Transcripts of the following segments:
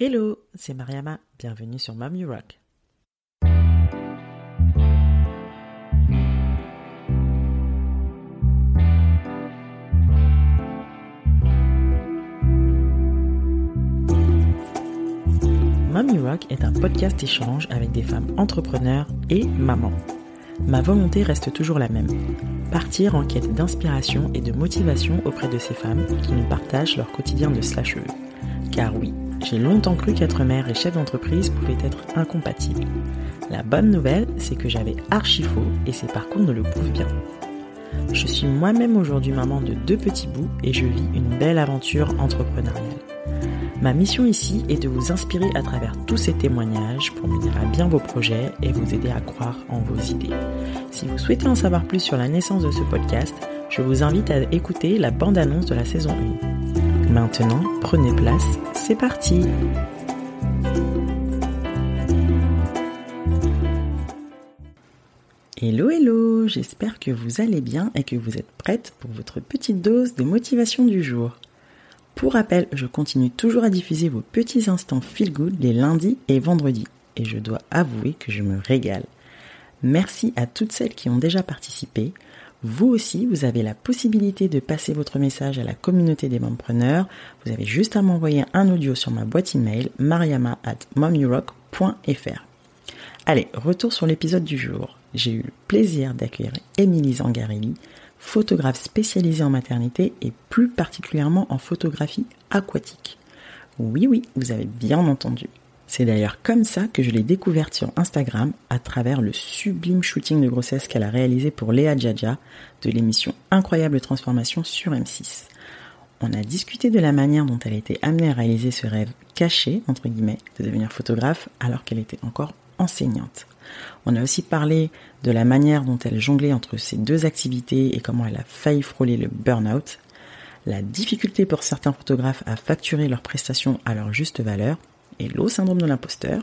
Hello, c'est Mariama, bienvenue sur Mom You Rock. Mom You Rock est un podcast échange avec des femmes entrepreneurs et mamans. Ma volonté reste toujours la même, partir en quête d'inspiration et de motivation auprès de ces femmes qui nous partagent leur quotidien de slasheuse. Car oui, j'ai longtemps cru qu'être mère et chef d'entreprise pouvaient être incompatibles. La bonne nouvelle, c'est que j'avais archi faux et ces parcours ne le prouvent bien. Je suis moi-même aujourd'hui maman de deux petits bouts et je vis une belle aventure entrepreneuriale. Ma mission ici est de vous inspirer à travers tous ces témoignages pour mener à bien vos projets et vous aider à croire en vos idées. Si vous souhaitez en savoir plus sur la naissance de ce podcast, je vous invite à écouter la bande-annonce de la saison 1. Maintenant, prenez place, c'est parti Hello hello, j'espère que vous allez bien et que vous êtes prête pour votre petite dose de motivation du jour. Pour rappel, je continue toujours à diffuser vos petits instants feel good les lundis et vendredis et je dois avouer que je me régale. Merci à toutes celles qui ont déjà participé. Vous aussi, vous avez la possibilité de passer votre message à la communauté des mompreneurs. Vous avez juste à m'envoyer un audio sur ma boîte email mariama at momurock.fr. Allez, retour sur l'épisode du jour. J'ai eu le plaisir d'accueillir Émilie Zangarelli, photographe spécialisée en maternité et plus particulièrement en photographie aquatique. Oui, oui, vous avez bien entendu. C'est d'ailleurs comme ça que je l'ai découverte sur Instagram à travers le sublime shooting de grossesse qu'elle a réalisé pour Léa Djadja de l'émission Incroyable Transformation sur M6. On a discuté de la manière dont elle a été amenée à réaliser ce rêve caché, entre guillemets, de devenir photographe alors qu'elle était encore enseignante. On a aussi parlé de la manière dont elle jonglait entre ces deux activités et comment elle a failli frôler le burn-out, la difficulté pour certains photographes à facturer leurs prestations à leur juste valeur, et le syndrome de l'imposteur,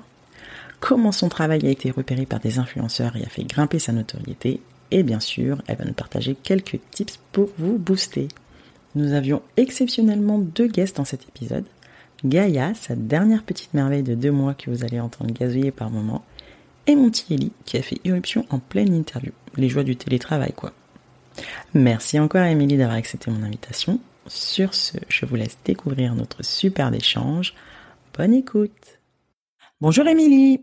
comment son travail a été repéré par des influenceurs et a fait grimper sa notoriété, et bien sûr, elle va nous partager quelques tips pour vous booster. Nous avions exceptionnellement deux guests dans cet épisode. Gaïa, sa dernière petite merveille de deux mois que vous allez entendre gazouiller par moments, et mon petit Ellie qui a fait irruption en pleine interview. Les joies du télétravail, quoi. Merci encore à Émilie d'avoir accepté mon invitation. Sur ce, je vous laisse découvrir notre superbe échange. Bonne écoute. Bonjour Émilie.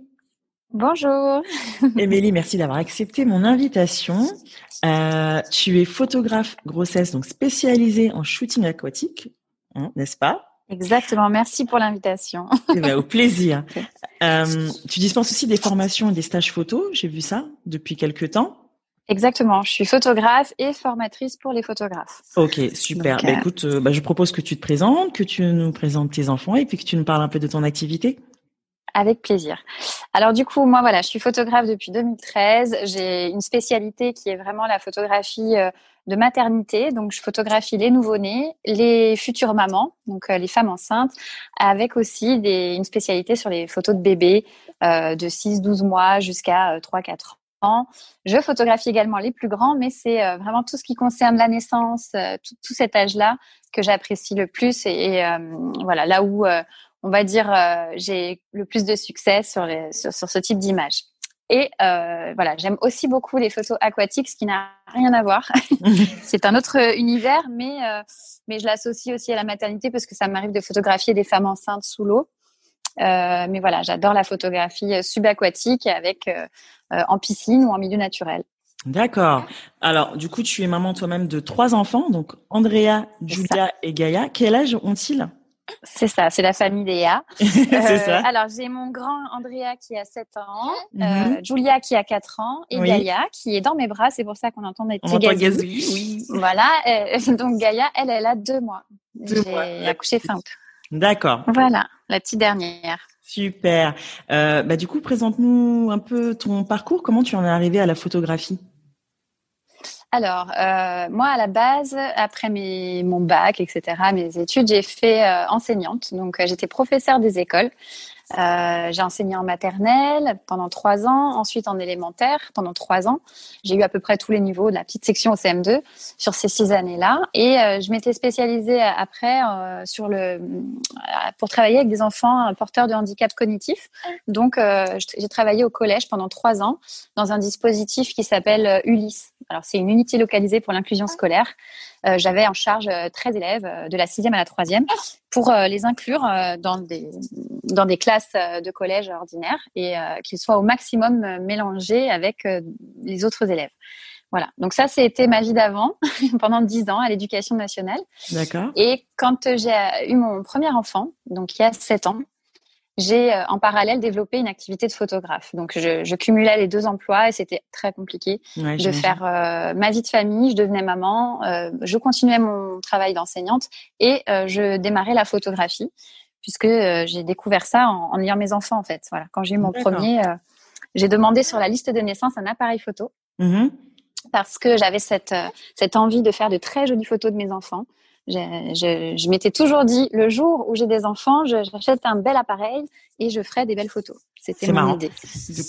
Bonjour. Émilie, merci d'avoir accepté mon invitation. Euh, tu es photographe grossesse, donc spécialisée en shooting aquatique, hein, n'est-ce pas? Exactement, merci pour l'invitation. Eh ben, au plaisir. Euh, tu dispenses aussi des formations et des stages photo, j'ai vu ça depuis quelques temps. Exactement, je suis photographe et formatrice pour les photographes. Ok, super. bah, écoute, euh, bah, je propose que tu te présentes, que tu nous présentes tes enfants et puis que tu nous parles un peu de ton activité. Avec plaisir. Alors du coup, moi voilà, je suis photographe depuis 2013. J'ai une spécialité qui est vraiment la photographie euh, de maternité. Donc je photographie les nouveau-nés, les futures mamans, donc euh, les femmes enceintes, avec aussi des, une spécialité sur les photos de bébés euh, de 6-12 mois jusqu'à 3-4 ans. Je photographie également les plus grands, mais c'est vraiment tout ce qui concerne la naissance, tout, tout, cet âge-là que j'apprécie le plus et, et voilà là où on va dire, euh, j'ai le plus de succès sur, les, sur, ce type d'image. Et euh, voilà, j'aime aussi beaucoup les photos aquatiques, ce qui n'a rien à voir. c'est un autre univers, mais euh, mais je l'associe aussi à la maternité parce que ça m'arrive de photographier des femmes enceintes sous l'eau. mais voilà, j'adore la photographie subaquatique avec en piscine ou en milieu naturel. D'accord. Alors, du coup, tu es maman toi-même de trois enfants, donc Andrea, Julia et Gaïa. Quel âge ont-ils? C'est ça, c'est la famille c'est euh, ça. Alors, j'ai mon grand Andrea qui a 7 ans, euh, mhm. Julia qui a 4 ans et Gaïa qui est dans mes bras. C'est pour ça qu'on entend des petits oui. Voilà. Euh, donc, Gaïa, elle, elle a 2 mois. J'ai accouché fin août. D'accord. Voilà, la petite dernière. Super. bah, du coup, présente-nous un peu ton parcours. Comment tu en es arrivée à la photographie? Alors, euh, moi, à la base, après mon bac, etc., mes études, j'ai fait euh, enseignante. Donc, euh, j'étais professeure des écoles. Euh, j'ai enseigné en maternelle pendant trois ans, ensuite en élémentaire pendant trois ans. J'ai eu à peu près tous les niveaux de la petite section au CM2 sur ces six années-là. Et euh, je m'étais spécialisée après euh, sur le pour travailler avec des enfants porteurs de handicap cognitif. Donc, j'ai travaillé au collège pendant trois ans dans un dispositif qui s'appelle Ulysse. Alors, c'est une unité localisée pour l'inclusion scolaire. Euh, j'avais en charge 13 élèves de la sixième à la troisième pour les inclure dans des dans des classes de collège ordinaire et qu'ils soient au maximum mélangés avec les autres élèves. Voilà. Donc ça, c'était ma vie d'avant, pendant dix ans à l'éducation nationale. D'accord. Et quand j'ai eu mon premier enfant, donc il y a sept ans, j'ai euh, en parallèle développé une activité de photographe. Donc, je, je cumulais les deux emplois et c'était très compliqué de faire euh, ma vie de famille. Je devenais maman, euh, je continuais mon travail d'enseignante et je démarrais la photographie puisque j'ai découvert ça en, en, ayant mes enfants en fait. Voilà, quand j'ai eu mon premier, j'ai demandé sur la liste de naissance un appareil photo. Mmh parce que j'avais cette, cette envie de faire de très jolies photos de mes enfants. Je, je, je m'étais toujours dit, le jour où j'ai des enfants, j'achète un bel appareil et je ferai des belles photos. C'était mon marrant. idée.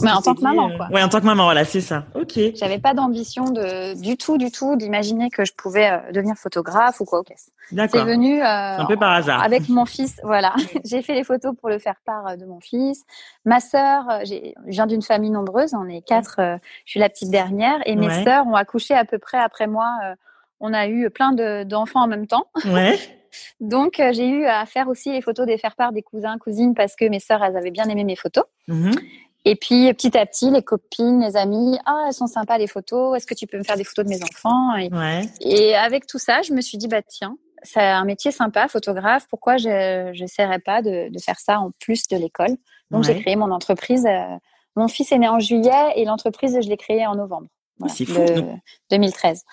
Mais en tant que maman, quoi. Ouais, en tant que maman, voilà, c'est ça. Ok. J'avais pas d'ambition de, du tout, du tout, d'imaginer que je pouvais euh, devenir photographe ou quoi au caisse. D'accord. C'est venu euh, un peu par hasard. Avec mon fils, voilà. j'ai fait les photos pour le faire part euh, de mon fils. Ma sœur, euh, j'ai, je viens d'une famille nombreuse, on est quatre. je suis la petite dernière et mes ouais. sœurs ont accouché à peu près après moi on a eu plein d'enfants en même temps. Ouais. Donc, euh, j'ai eu à faire aussi les photos des faire-part des cousins, cousines, parce que mes sœurs, elles avaient bien aimé mes photos. Mmh. Et puis, petit à petit, les copines, les amis, ah, elles sont sympas les photos, est-ce que tu peux me faire des photos de mes enfants? Et, ouais. et avec tout ça, je me suis dit, bah tiens, c'est un métier sympa, photographe, pourquoi je n'essaierais pas de, de, faire ça en plus de l'école? Donc, ouais. j'ai créé mon entreprise. Euh, mon fils est né en juillet et l'entreprise, je l'ai créée en novembre. Voilà, c'est fou. Le, donc... 2013.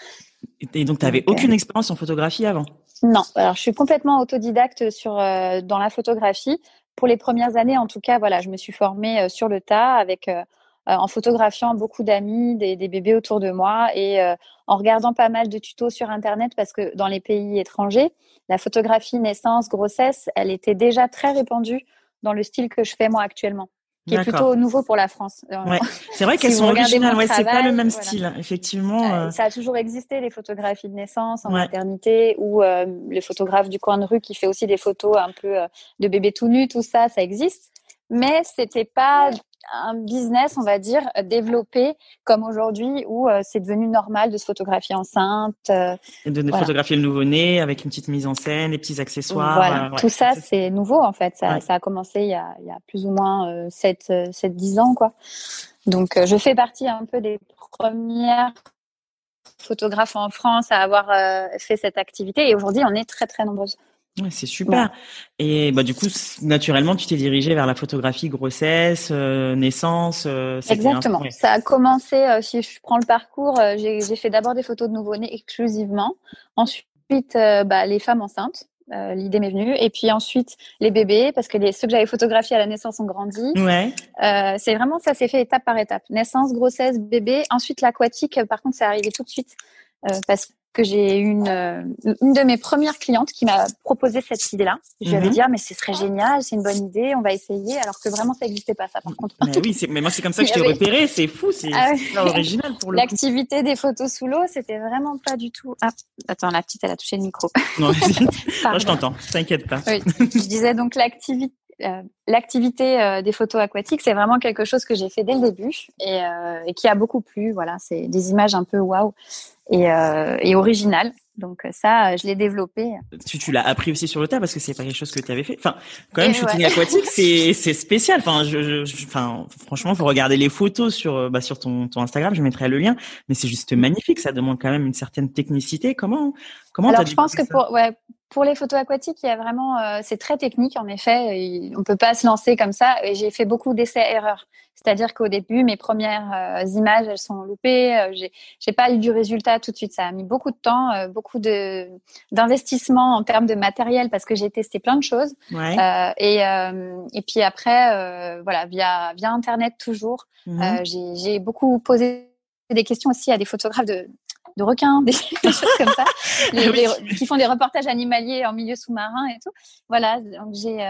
Et donc, tu n'avais aucune expérience en photographie avant? Non. Alors, je suis complètement autodidacte sur, euh, dans la photographie. Pour les premières années, en tout cas, voilà, je me suis formée euh, sur le tas avec, euh, en photographiant beaucoup d'amis, des, des, bébés autour de moi et en regardant pas mal de tutos sur Internet parce que dans les pays étrangers, la photographie naissance, grossesse, elle était déjà très répandue dans le style que je fais moi actuellement qui est plutôt nouveau pour la France. Ouais. C'est vrai qu'elles si sont originales, ouais, c'est pas le même voilà. style, effectivement. Euh... Ça a toujours existé les photographies de naissance en ouais. maternité ou euh, le photographe du coin de rue qui fait aussi des photos un peu euh, de bébés tout nus, tout ça, ça existe. Mais c'était pas un business, on va dire, développé comme aujourd'hui où euh, c'est devenu normal de se photographier enceinte. Euh, et de, voilà. photographier le nouveau-né avec une petite mise en scène, des petits accessoires. Voilà, euh, tout ça, c'est nouveau en fait. Ça, ça, a commencé il y a, il y a plus ou moins 7, 7, 10 ans. quoi. Donc, je fais partie un peu des premières photographes en France à avoir fait cette activité et aujourd'hui, on est très, très nombreuses. Ouais, c'est super. Ouais. Et bah du coup, naturellement, tu t'es dirigée vers la photographie grossesse, euh, naissance. Euh, Exactement. Un... Ça a commencé. Euh, si je prends le parcours, euh, j'ai fait d'abord des photos de nouveau-nés exclusivement. Ensuite, bah, les femmes enceintes. L'idée m'est venue. Et puis ensuite, les bébés, parce que les, ceux que j'avais photographiés à la naissance ont grandi. Ouais. c'est vraiment ça s'est fait étape par étape. Naissance, grossesse, bébé. Ensuite, l'aquatique, par contre, c'est arrivé tout de suite. parce que j'ai une, euh, une de mes premières clientes qui m'a proposé cette idée-là. Je lui avais mm -hmm. dit, ah, mais ce serait génial, c'est une bonne idée, on va essayer, alors que vraiment, ça n'existait pas, ça, par contre. Mais oui, mais moi, c'est comme ça que je t'ai avait... repéré, c'est fou, c'est ah, original pour le L'activité des photos sous l'eau, c'était vraiment pas du tout. Ah, attends, la petite, elle a touché le micro. Non, je t'entends, t'inquiète pas. Oui. Je disais donc l'activité l'activité euh, des photos aquatiques, c'est vraiment quelque chose que j'ai fait dès le début et, euh, et, qui a beaucoup plu. Voilà, c'est des images un peu waouh et, et originales. Donc ça, je l'ai développé. Tu, tu l'as appris aussi sur le tas parce que c'est pas quelque chose que tu avais fait. Enfin, quand même, et shooting ouais. aquatique, c'est spécial. Enfin, je, je, enfin, franchement, faut regarder les photos sur bah, sur ton, ton Instagram. Je mettrai le lien, mais c'est juste magnifique. Ça demande quand même une certaine technicité. Comment comment Alors, je pense que pour ouais pour les photos aquatiques, il y a vraiment, euh, c'est très technique en effet. Et on peut pas se lancer comme ça. Et j'ai fait beaucoup d'essais-erreurs. C'est-à-dire qu'au début, mes premières euh, images, elles sont loupées. Euh, j'ai, j'ai pas eu du résultat tout de suite. Ça a mis beaucoup de temps, euh, beaucoup de d'investissement en termes de matériel parce que j'ai testé plein de choses. Ouais. Euh, et euh, et puis après, voilà, via via internet toujours, Mhm. j'ai, j'ai beaucoup posé des questions aussi à des photographes de de requins, des, choses comme ça, qui font des reportages animaliers en milieu sous-marin et tout. Voilà, donc j'ai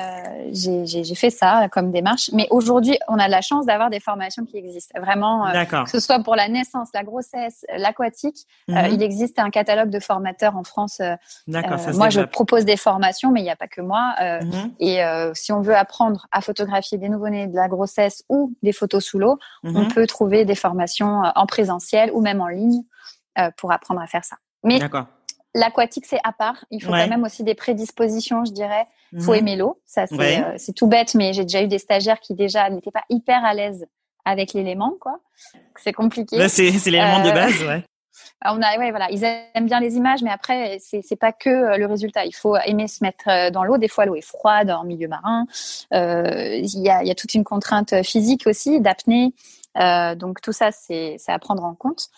j'ai fait ça comme démarche. Mais aujourd'hui, on a la chance d'avoir des formations qui existent. Vraiment, que ce soit pour la naissance, la grossesse, l'aquatique, mhm. il existe un catalogue de formateurs en France. moi, je propose des formations, mais il n'y a pas que moi. Mhm. Et si on veut apprendre à photographier des nouveau-nés, de la grossesse ou des photos sous l'eau, on mhm. peut trouver des formations en présentiel ou même en ligne pour apprendre à faire ça. Mais l'aquatique, c'est à part. Il faut quand même aussi des prédispositions, je dirais. Il faut aimer l'eau. Ça, c'est tout bête, mais j'ai déjà eu des stagiaires qui déjà n'étaient pas hyper à l'aise avec l'élément, quoi. C'est compliqué. c'est l'élément de base, ouais. On a, ouais, voilà, ils aiment bien les images, mais après, c'est, pas que euh, le résultat. Il faut aimer se mettre euh, dans l'eau. Des fois, l'eau est froide en milieu marin. Euh, il y, a, y a toute une contrainte physique aussi, d'apnée. Euh, donc tout ça, c'est, à prendre en compte.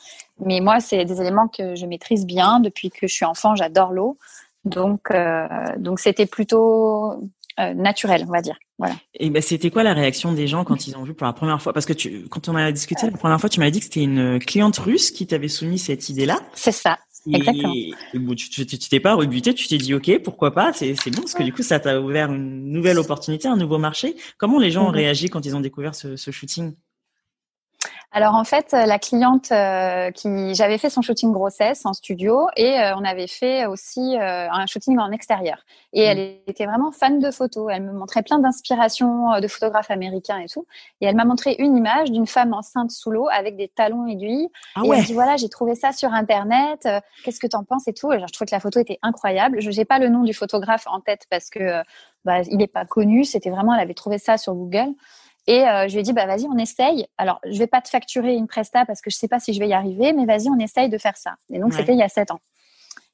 Mais moi, c'est des éléments que je maîtrise bien depuis que je suis enfant. J'adore l'eau. Donc, euh, donc c'était plutôt euh, naturel, on va dire. Voilà. Et ben, c'était quoi la réaction des gens quand ils ont vu pour la première fois? Parce que tu, quand on a discuté la première fois, tu m'avais dit que c'était une cliente russe qui t'avait soumis cette idée-là. C'est ça. Exactement. Et, tu, tu, t'es pas rebuté, tu t'es dit ok, pourquoi pas, c'est, bon parce que du coup ça t'a ouvert une nouvelle opportunité, un nouveau marché. Comment les gens ont mhm. réagi quand ils ont découvert ce, ce shooting? Alors en fait, la cliente euh, qui j'avais fait son shooting grossesse en studio et euh, on avait fait aussi euh, un shooting en extérieur. Et elle mmh. était vraiment fan de photos. Elle me montrait plein d'inspirations de photographes américains et tout. Et elle m'a montré une image d'une femme enceinte sous l'eau avec des talons aiguilles. Ah et elle dit voilà, j'ai trouvé ça sur internet. Qu'est-ce que t'en penses et tout. Et je trouvais que la photo était incroyable. Je n'ai pas le nom du photographe en tête parce que bah, il n'est pas connu. C'était vraiment, elle avait trouvé ça sur Google. Et euh, je lui ai dit, bah vas-y, on essaye. Alors, je vais pas te facturer une presta parce que je sais pas si je vais y arriver, mais vas-y, on essaye de faire ça. Et donc, c'était il y a sept ans.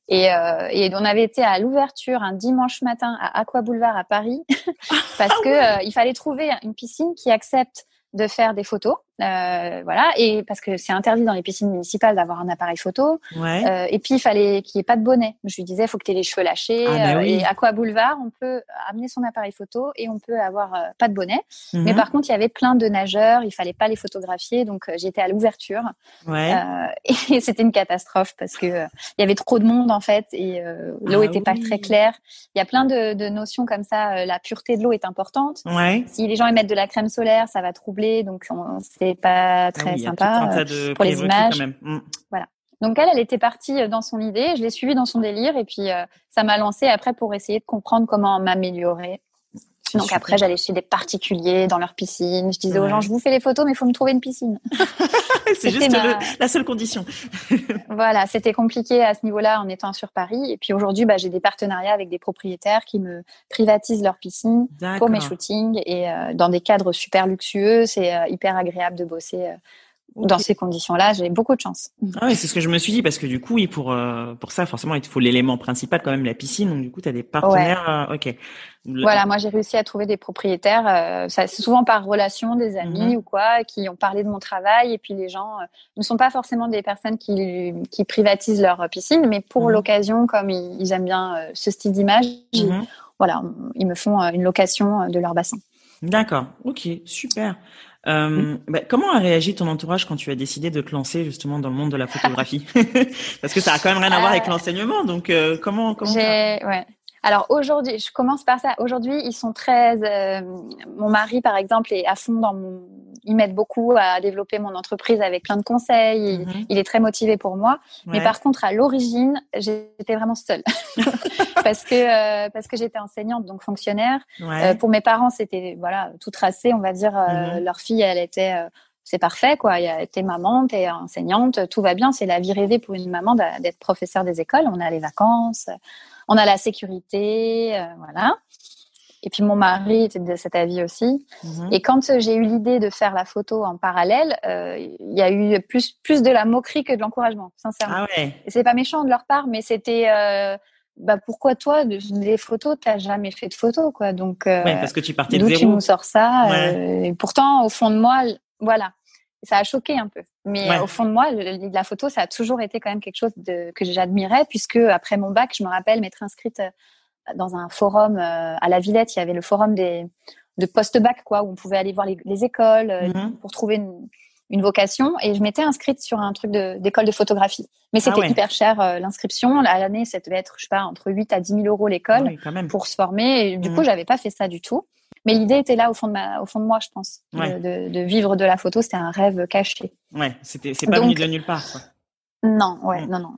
Et, euh, et, on avait été à l'ouverture un dimanche matin à Aqua Boulevard à Paris parce que euh, il fallait trouver une piscine qui accepte de faire des photos, euh, voilà, et parce que c'est interdit dans les piscines municipales d'avoir un appareil photo. Euh, et puis il fallait qu'il n'y ait pas de bonnet. Je lui disais, il faut que tu aies les cheveux lâchés. Ah, bah euh, et à quoi boulevard, on peut amener son appareil photo et on peut avoir pas de bonnet. Mhm. Mais par contre, il y avait plein de nageurs, il fallait pas les photographier, donc j'étais à l'ouverture. et c'était une catastrophe parce que il y avait trop de monde en fait et l'eau était pas très claire. Il y a plein de, de notions comme ça. la pureté de l'eau est importante. Si les gens émettent de la crème solaire, ça va troubler, donc c'est pas ah très sympa euh, pour les images. Mm. Voilà. Donc elle, elle était partie euh, dans son idée, je l'ai suivie dans son délire et puis euh, ça m'a lancé après pour essayer de comprendre comment m'améliorer. Donc après, j'allais chez des particuliers dans leur piscine. Je disais aux gens, je vous fais les photos, mais il faut me trouver une piscine. c'est juste la seule condition. voilà, c'était compliqué à ce niveau-là en étant sur Paris. Et puis aujourd'hui, bah, j'ai des partenariats avec des propriétaires qui me privatisent leur piscine pour mes shootings et dans des cadres super luxueux. C'est hyper agréable de bosser dans ces conditions-là, j'ai beaucoup de chance. Ah oui, c'est ce que je me suis dit parce que du coup, pour euh, pour ça, forcément, il faut l'élément principal quand même, la piscine. Donc du coup, tu as des partenaires. Euh, ok. Voilà, moi j'ai réussi à trouver des propriétaires. Euh, ça, souvent par relation, des amis mhm. ou quoi, qui ont parlé de mon travail. Et puis les gens ne sont pas forcément des personnes qui qui privatisent leur piscine, mais pour mhm. l'occasion, comme ils, aiment bien ce style d'image, mhm. voilà, ils me font une location de leur bassin. D'accord. Ok, super. Euh, bah, comment a réagi ton entourage quand tu as décidé de te lancer justement dans le monde de la photographie Parce que ça a quand même rien à voir avec euh, l'enseignement. Donc euh, comment comment ouais. Alors aujourd'hui, je commence par ça. Aujourd'hui, ils sont très. Euh, mon mari, par exemple, est à fond dans mon. Il m'aide beaucoup à développer mon entreprise avec plein de conseils. Il, mhm. est très motivé pour moi. Mais par contre, à l'origine, j'étais vraiment seule parce que euh, parce que j'étais enseignante, donc fonctionnaire. Euh, pour mes parents, c'était voilà tout tracé. On va dire mhm. leur fille, elle était c'est parfait, quoi. T'es maman, t'es enseignante, tout va bien. C'est la vie rêvée pour une maman d'être professeur des écoles. On a les vacances, on a la sécurité, euh, voilà. Et puis mon mari était de cet avis aussi. Mhm. Et quand j'ai eu l'idée de faire la photo en parallèle, euh, il y a eu plus plus de la moquerie que de l'encouragement, sincèrement. Ah ouais. C'est pas méchant de leur part, mais c'était euh, bah pourquoi toi des photos t'as jamais fait de photos quoi? Donc parce que tu partais de zéro. tu nous sors ça et pourtant au fond de moi voilà ça a choqué un peu. Mais au fond de moi, la photo, ça a toujours été quand même quelque chose de, que j'admirais, puisque après mon bac, je me rappelle m'être inscrite euh, dans un forum euh, à la Villette. Il y avait le forum des de post-bac, quoi, où on pouvait aller voir les, écoles euh, mm-hmm. pour trouver une, une vocation et je m'étais inscrite sur un truc d'école de, photographie. Mais c'était ah hyper cher l'inscription. À l'année, ça devait être, je sais pas, entre 8 à 10 000 euros l'école pour se former. Et du coup, mmh. j'avais pas fait ça du tout. Mais l'idée était là au fond de ma, au fond de moi, je pense, de, de, vivre de la photo. C'était un rêve caché. Ouais, c'était, c'est pas venu de nulle part. Quoi. Non, ouais, mm. non, non.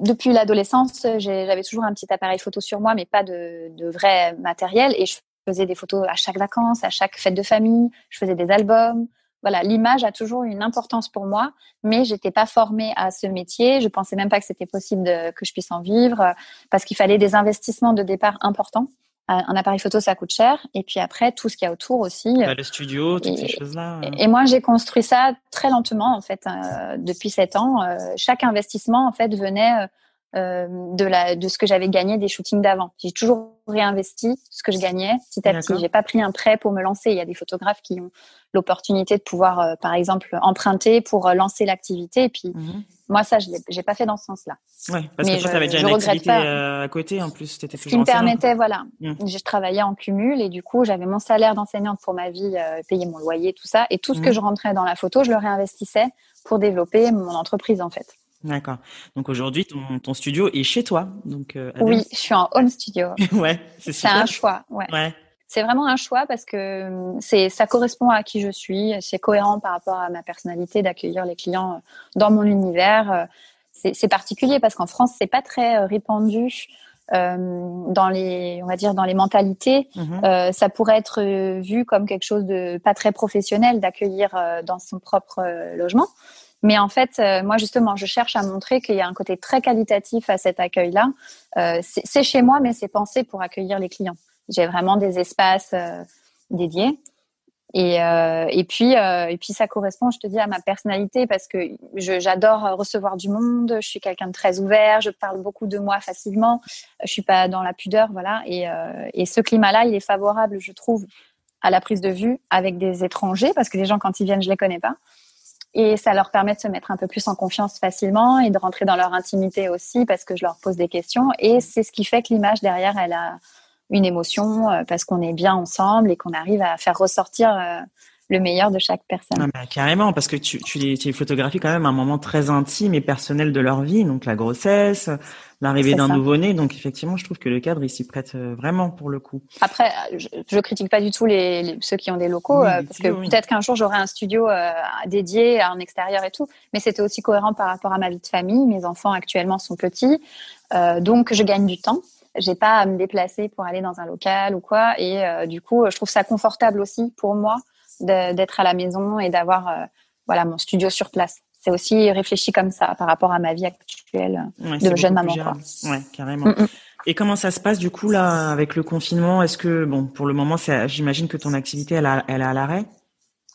Depuis l'adolescence, j'avais toujours un petit appareil photo sur moi, mais pas de, de vrai matériel. Et je faisais des photos à chaque vacances, à chaque fête de famille. Je faisais des albums. Voilà, l'image a toujours une importance pour moi, mais j'étais pas formée à ce métier. Je pensais même pas que c'était possible de, que je puisse en vivre, parce qu'il fallait des investissements de départ importants un appareil photo, ça coûte cher. Et puis après, tout ce qu'il y a autour aussi. Bah, le studio, toutes ces choses-là. Et, moi, j'ai construit ça très lentement, en fait, euh, depuis sept ans. Euh, chaque investissement, en fait, venait euh, de, la, de ce que j'avais gagné des shootings d'avant. J'ai toujours réinvesti ce que je gagnais petit à petit. J'ai pas pris un prêt pour me lancer. Il y a des photographes qui ont l'opportunité de pouvoir, par exemple, emprunter pour lancer l'activité. Et puis, mhm. Moi, ça, je n'ai pas fait dans ce sens-là. Oui, parce que tu avais déjà une activité euh, à côté en plus. Ce qui me permettait, voilà. Mmh. Je travaillais en cumul et du coup, j'avais mon salaire d'enseignante pour ma vie, euh, payer mon loyer, tout ça. Et tout ce que mmh. je rentrais dans la photo, je le réinvestissais pour développer mon entreprise, en fait. D'accord. Donc aujourd'hui, ton, studio est chez toi. Donc, euh, oui, je suis en home studio. ouais, c'est C'est un choix. Ouais. ouais c'est vraiment un choix parce que hum, c'est ça correspond à qui je suis, c'est cohérent par rapport à ma personnalité d'accueillir les clients euh, dans mon univers. Euh, c'est particulier parce qu'en France c'est pas très euh, répandu euh, dans les on va dire dans les mentalités. Mhm. euh, ça pourrait être vu comme quelque chose de pas très professionnel d'accueillir dans son propre logement. Mais en fait, moi justement, je cherche à montrer qu'il y a un côté très qualitatif à cet accueil-là. C'est chez moi, mais c'est pensé pour accueillir les clients. J'ai vraiment des espaces euh, dédiés. Et, euh, et puis euh, et puis ça correspond, je te dis, à ma personnalité parce que j'adore recevoir du monde. Je suis quelqu'un de très ouvert. Je parle beaucoup de moi facilement. Je suis pas dans la pudeur, voilà. Et, et ce climat-là, il est favorable, je trouve, à la prise de vue avec des étrangers parce que les gens quand ils viennent, je les connais pas. Et ça leur permet de se mettre un peu plus en confiance facilement et de rentrer dans leur intimité aussi parce que je leur pose des questions. Et c'est ce qui fait que l'image derrière, elle a, une émotion euh, parce qu'on est bien ensemble et qu'on arrive à faire ressortir euh, le meilleur de chaque personne. Ah, carrément, parce que tu, tu, les, tu photographies quand même un moment très intime et personnel de leur vie, donc la grossesse, l'arrivée d'un nouveau-né. Donc effectivement, je trouve que le cadre il s'y prête euh, vraiment pour le coup. Après, je, je critique pas du tout les, ceux qui ont des locaux, parce que peut-être qu'un jour j'aurai un studio dédié à un extérieur et tout, mais c'était aussi cohérent par rapport à ma vie de famille. Mes enfants actuellement sont petits, donc je gagne du temps j'ai pas à me déplacer pour aller dans un local ou quoi. Et euh, du coup, je trouve ça confortable aussi pour moi d'être à la maison et d'avoir euh, voilà mon studio sur place. C'est aussi réfléchi comme ça par rapport à ma vie actuelle de jeune maman. Quoi. Ouais, carrément. Mm, mm. Et comment ça se passe du coup là avec le confinement? Est-ce que bon pour le moment, j'imagine que ton activité elle, a, elle est à l'arrêt?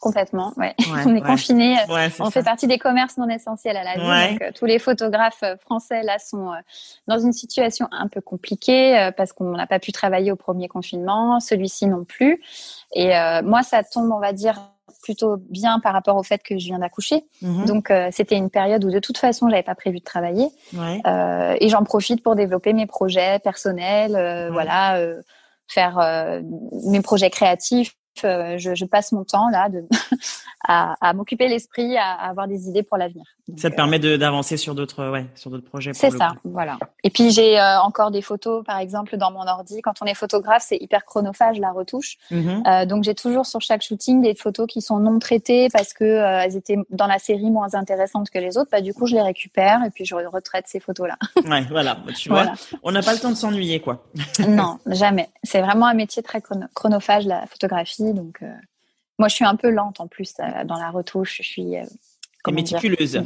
Complètement, ouais. on est confinés. on fait partie des commerces non essentiels à la vie. Donc, euh, tous les photographes euh, français là sont euh, dans une situation un peu compliquée parce qu'on n'a pas pu travailler au premier confinement, celui-ci non plus. Et moi, ça tombe, on va dire, plutôt bien par rapport au fait que je viens d'accoucher. Mhm. Donc c'était une période où de toute façon j'avais pas prévu de travailler euh, et j'en profite pour développer mes projets personnels, voilà, faire mes projets créatifs, euh, je, je, passe mon temps là de, à, à m'occuper l'esprit, à, avoir des idées pour l'avenir. Ça te permet d'avancer sur d'autres ouais, sur d'autres projets. C'est ça, voilà. Et puis j'ai euh, encore des photos, par exemple, dans mon ordi. Quand on est photographe, c'est hyper chronophage la retouche. Mhm. euh, donc j'ai toujours sur chaque shooting des photos qui sont non traitées parce que euh, elles étaient dans la série moins intéressantes que les autres. Bah du coup je les récupère et puis je retraite ces photos là. ouais, voilà. Tu vois, on n'a pas le temps de s'ennuyer quoi. non, jamais. C'est vraiment un métier très chronophage la photographie donc, euh, moi, je suis un peu lente en plus euh, dans la retouche. Je suis euh, méticuleuse.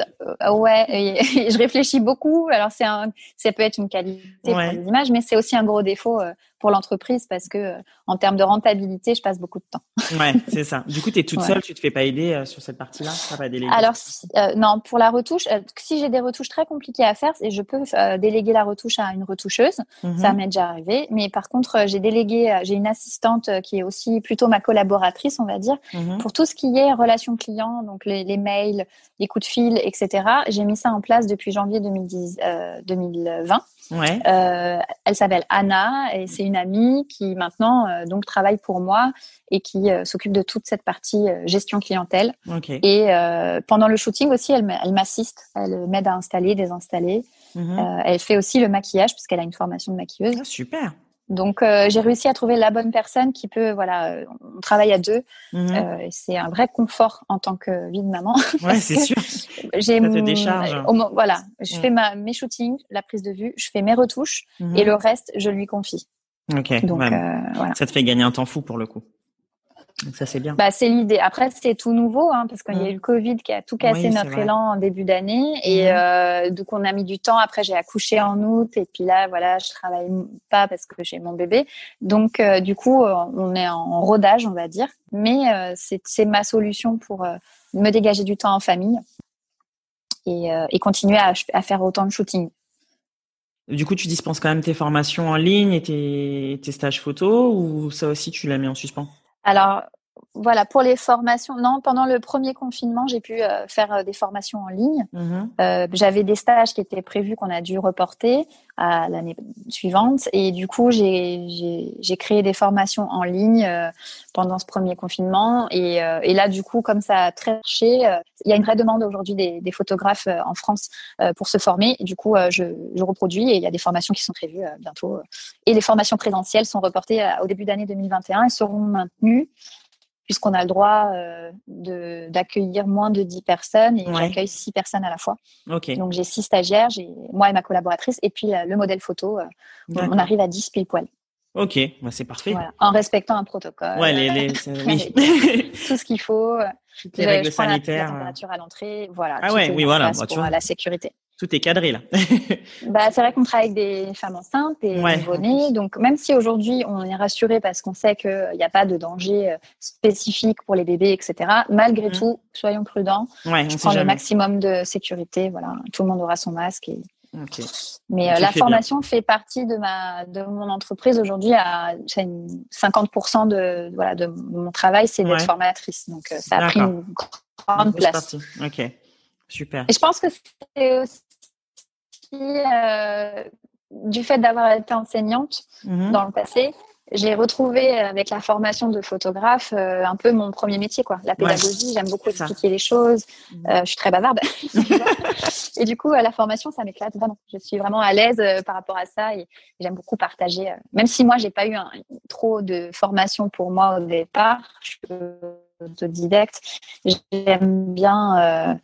ouais, et, je réfléchis beaucoup. Alors c'est un, ça peut être une qualité pour les images, mais c'est aussi un gros défaut pour l'entreprise parce que en termes de rentabilité, je passe beaucoup de temps. ouais, c'est ça. Du coup, tu es toute seule, tu te fais pas aider euh, sur cette partie-là? Pas déléguer Alors, euh, non, pour la retouche, euh, si j'ai des retouches très compliquées à faire, je peux déléguer la retouche à une retoucheuse. Ça mhm. m'est déjà arrivé. Mais par contre, j'ai délégué, j'ai une assistante qui est aussi plutôt ma collaboratrice, on va dire, mhm. pour tout ce qui est relation client, donc les, les, mails, les coups de fil, etc. J'ai mis ça en place depuis janvier 2010, 2020. Ouais. Euh, elle s'appelle Anna et c'est une amie qui maintenant euh, donc travaille pour moi et qui euh, s'occupe de toute cette partie gestion clientèle. Okay. Et pendant le shooting aussi, elle, m'assiste, elle m'aide à installer, désinstaller. Mhm. elle fait aussi le maquillage puisqu'elle a une formation de maquilleuse. Ah, super. Donc euh, j'ai réussi à trouver la bonne personne qui peut, voilà, euh, on travaille à deux. Mhm. Euh, c'est un vrai confort en tant que vie de maman. Ouais, c'est sûr. J'ai Ça te décharge. voilà, je fais ma, mes shootings, la prise de vue, je fais mes retouches mhm. et le reste, je lui confie. Ok. Donc voilà. Ça te fait gagner un temps fou pour le coup. Donc ça c'est bien. Bah c'est l'idée. Après c'est tout nouveau hein, parce qu'il y a eu le Covid qui a tout cassé notre élan en début d'année et mhm. euh, donc on a mis du temps. Après j'ai accouché en août et puis là voilà je travaille pas parce que j'ai mon bébé. Donc euh, du coup euh, on est en rodage on va dire. Mais euh, c'est ma solution pour me dégager du temps en famille et, et continuer à, à, faire autant de shooting. Du coup, tu dispenses quand même tes formations en ligne et tes, tes stages photo ou ça aussi tu l'as mis en suspens? Alors, voilà, pour les formations, non, pendant le premier confinement, j'ai pu euh, faire euh, des formations en ligne. Mhm. Euh, j'avais des stages qui étaient prévus qu'on a dû reporter à l'année suivante. Et du coup, j'ai créé des formations en ligne pendant ce premier confinement. Et, et, là, du coup, comme ça a très marché, il y a une vraie demande aujourd'hui des, des, photographes en France pour se former. Et du coup, je, je, reproduis et il y a des formations qui sont prévues bientôt. Et les formations présentielles sont reportées au début d'année 2021 et seront maintenues puisqu'on a le droit euh, d'accueillir moins de 10 personnes et j'accueille 6 personnes à la fois. Donc j'ai 6 stagiaires, moi et ma collaboratrice, et puis euh, le modèle photo, euh, on arrive à 10 pile poil. Ok, bah, c'est parfait. En respectant un protocole. Ouais, les, tout ce qu'il faut. les règles sanitaires. La, température à l'entrée, voilà. Ah ouais, oui, voilà. Bah, pour la sécurité tout est cadré là. bah, c'est vrai qu'on travaille avec des femmes enceintes et ouais, nouveau Donc, même si aujourd'hui on est rassuré parce qu'on sait qu'il n'y a pas de danger euh, spécifique pour les bébés, etc., malgré mm. tout, soyons prudents. Ouais, je prends le maximum de sécurité. Voilà, tout le monde aura son masque. Et... Mais euh, la formation fait partie de ma de mon entreprise aujourd'hui. À 50% de voilà de mon travail, c'est d'être formatrice. Donc, euh, ça a pris une grande place. Ok, super. Et je pense que c'est aussi euh, du fait d'avoir été enseignante mhm. dans le passé, j'ai retrouvé avec la formation de photographe euh, un peu mon premier métier, quoi. La pédagogie, j'aime beaucoup expliquer les choses. Mhm. Euh, je suis très bavarde. et du coup, la formation, ça m'éclate vraiment. Je suis vraiment à l'aise par rapport à ça et, j'aime beaucoup partager. même si moi, j'ai pas eu trop de formation pour moi au départ, je autodidacte. J'aime bien euh,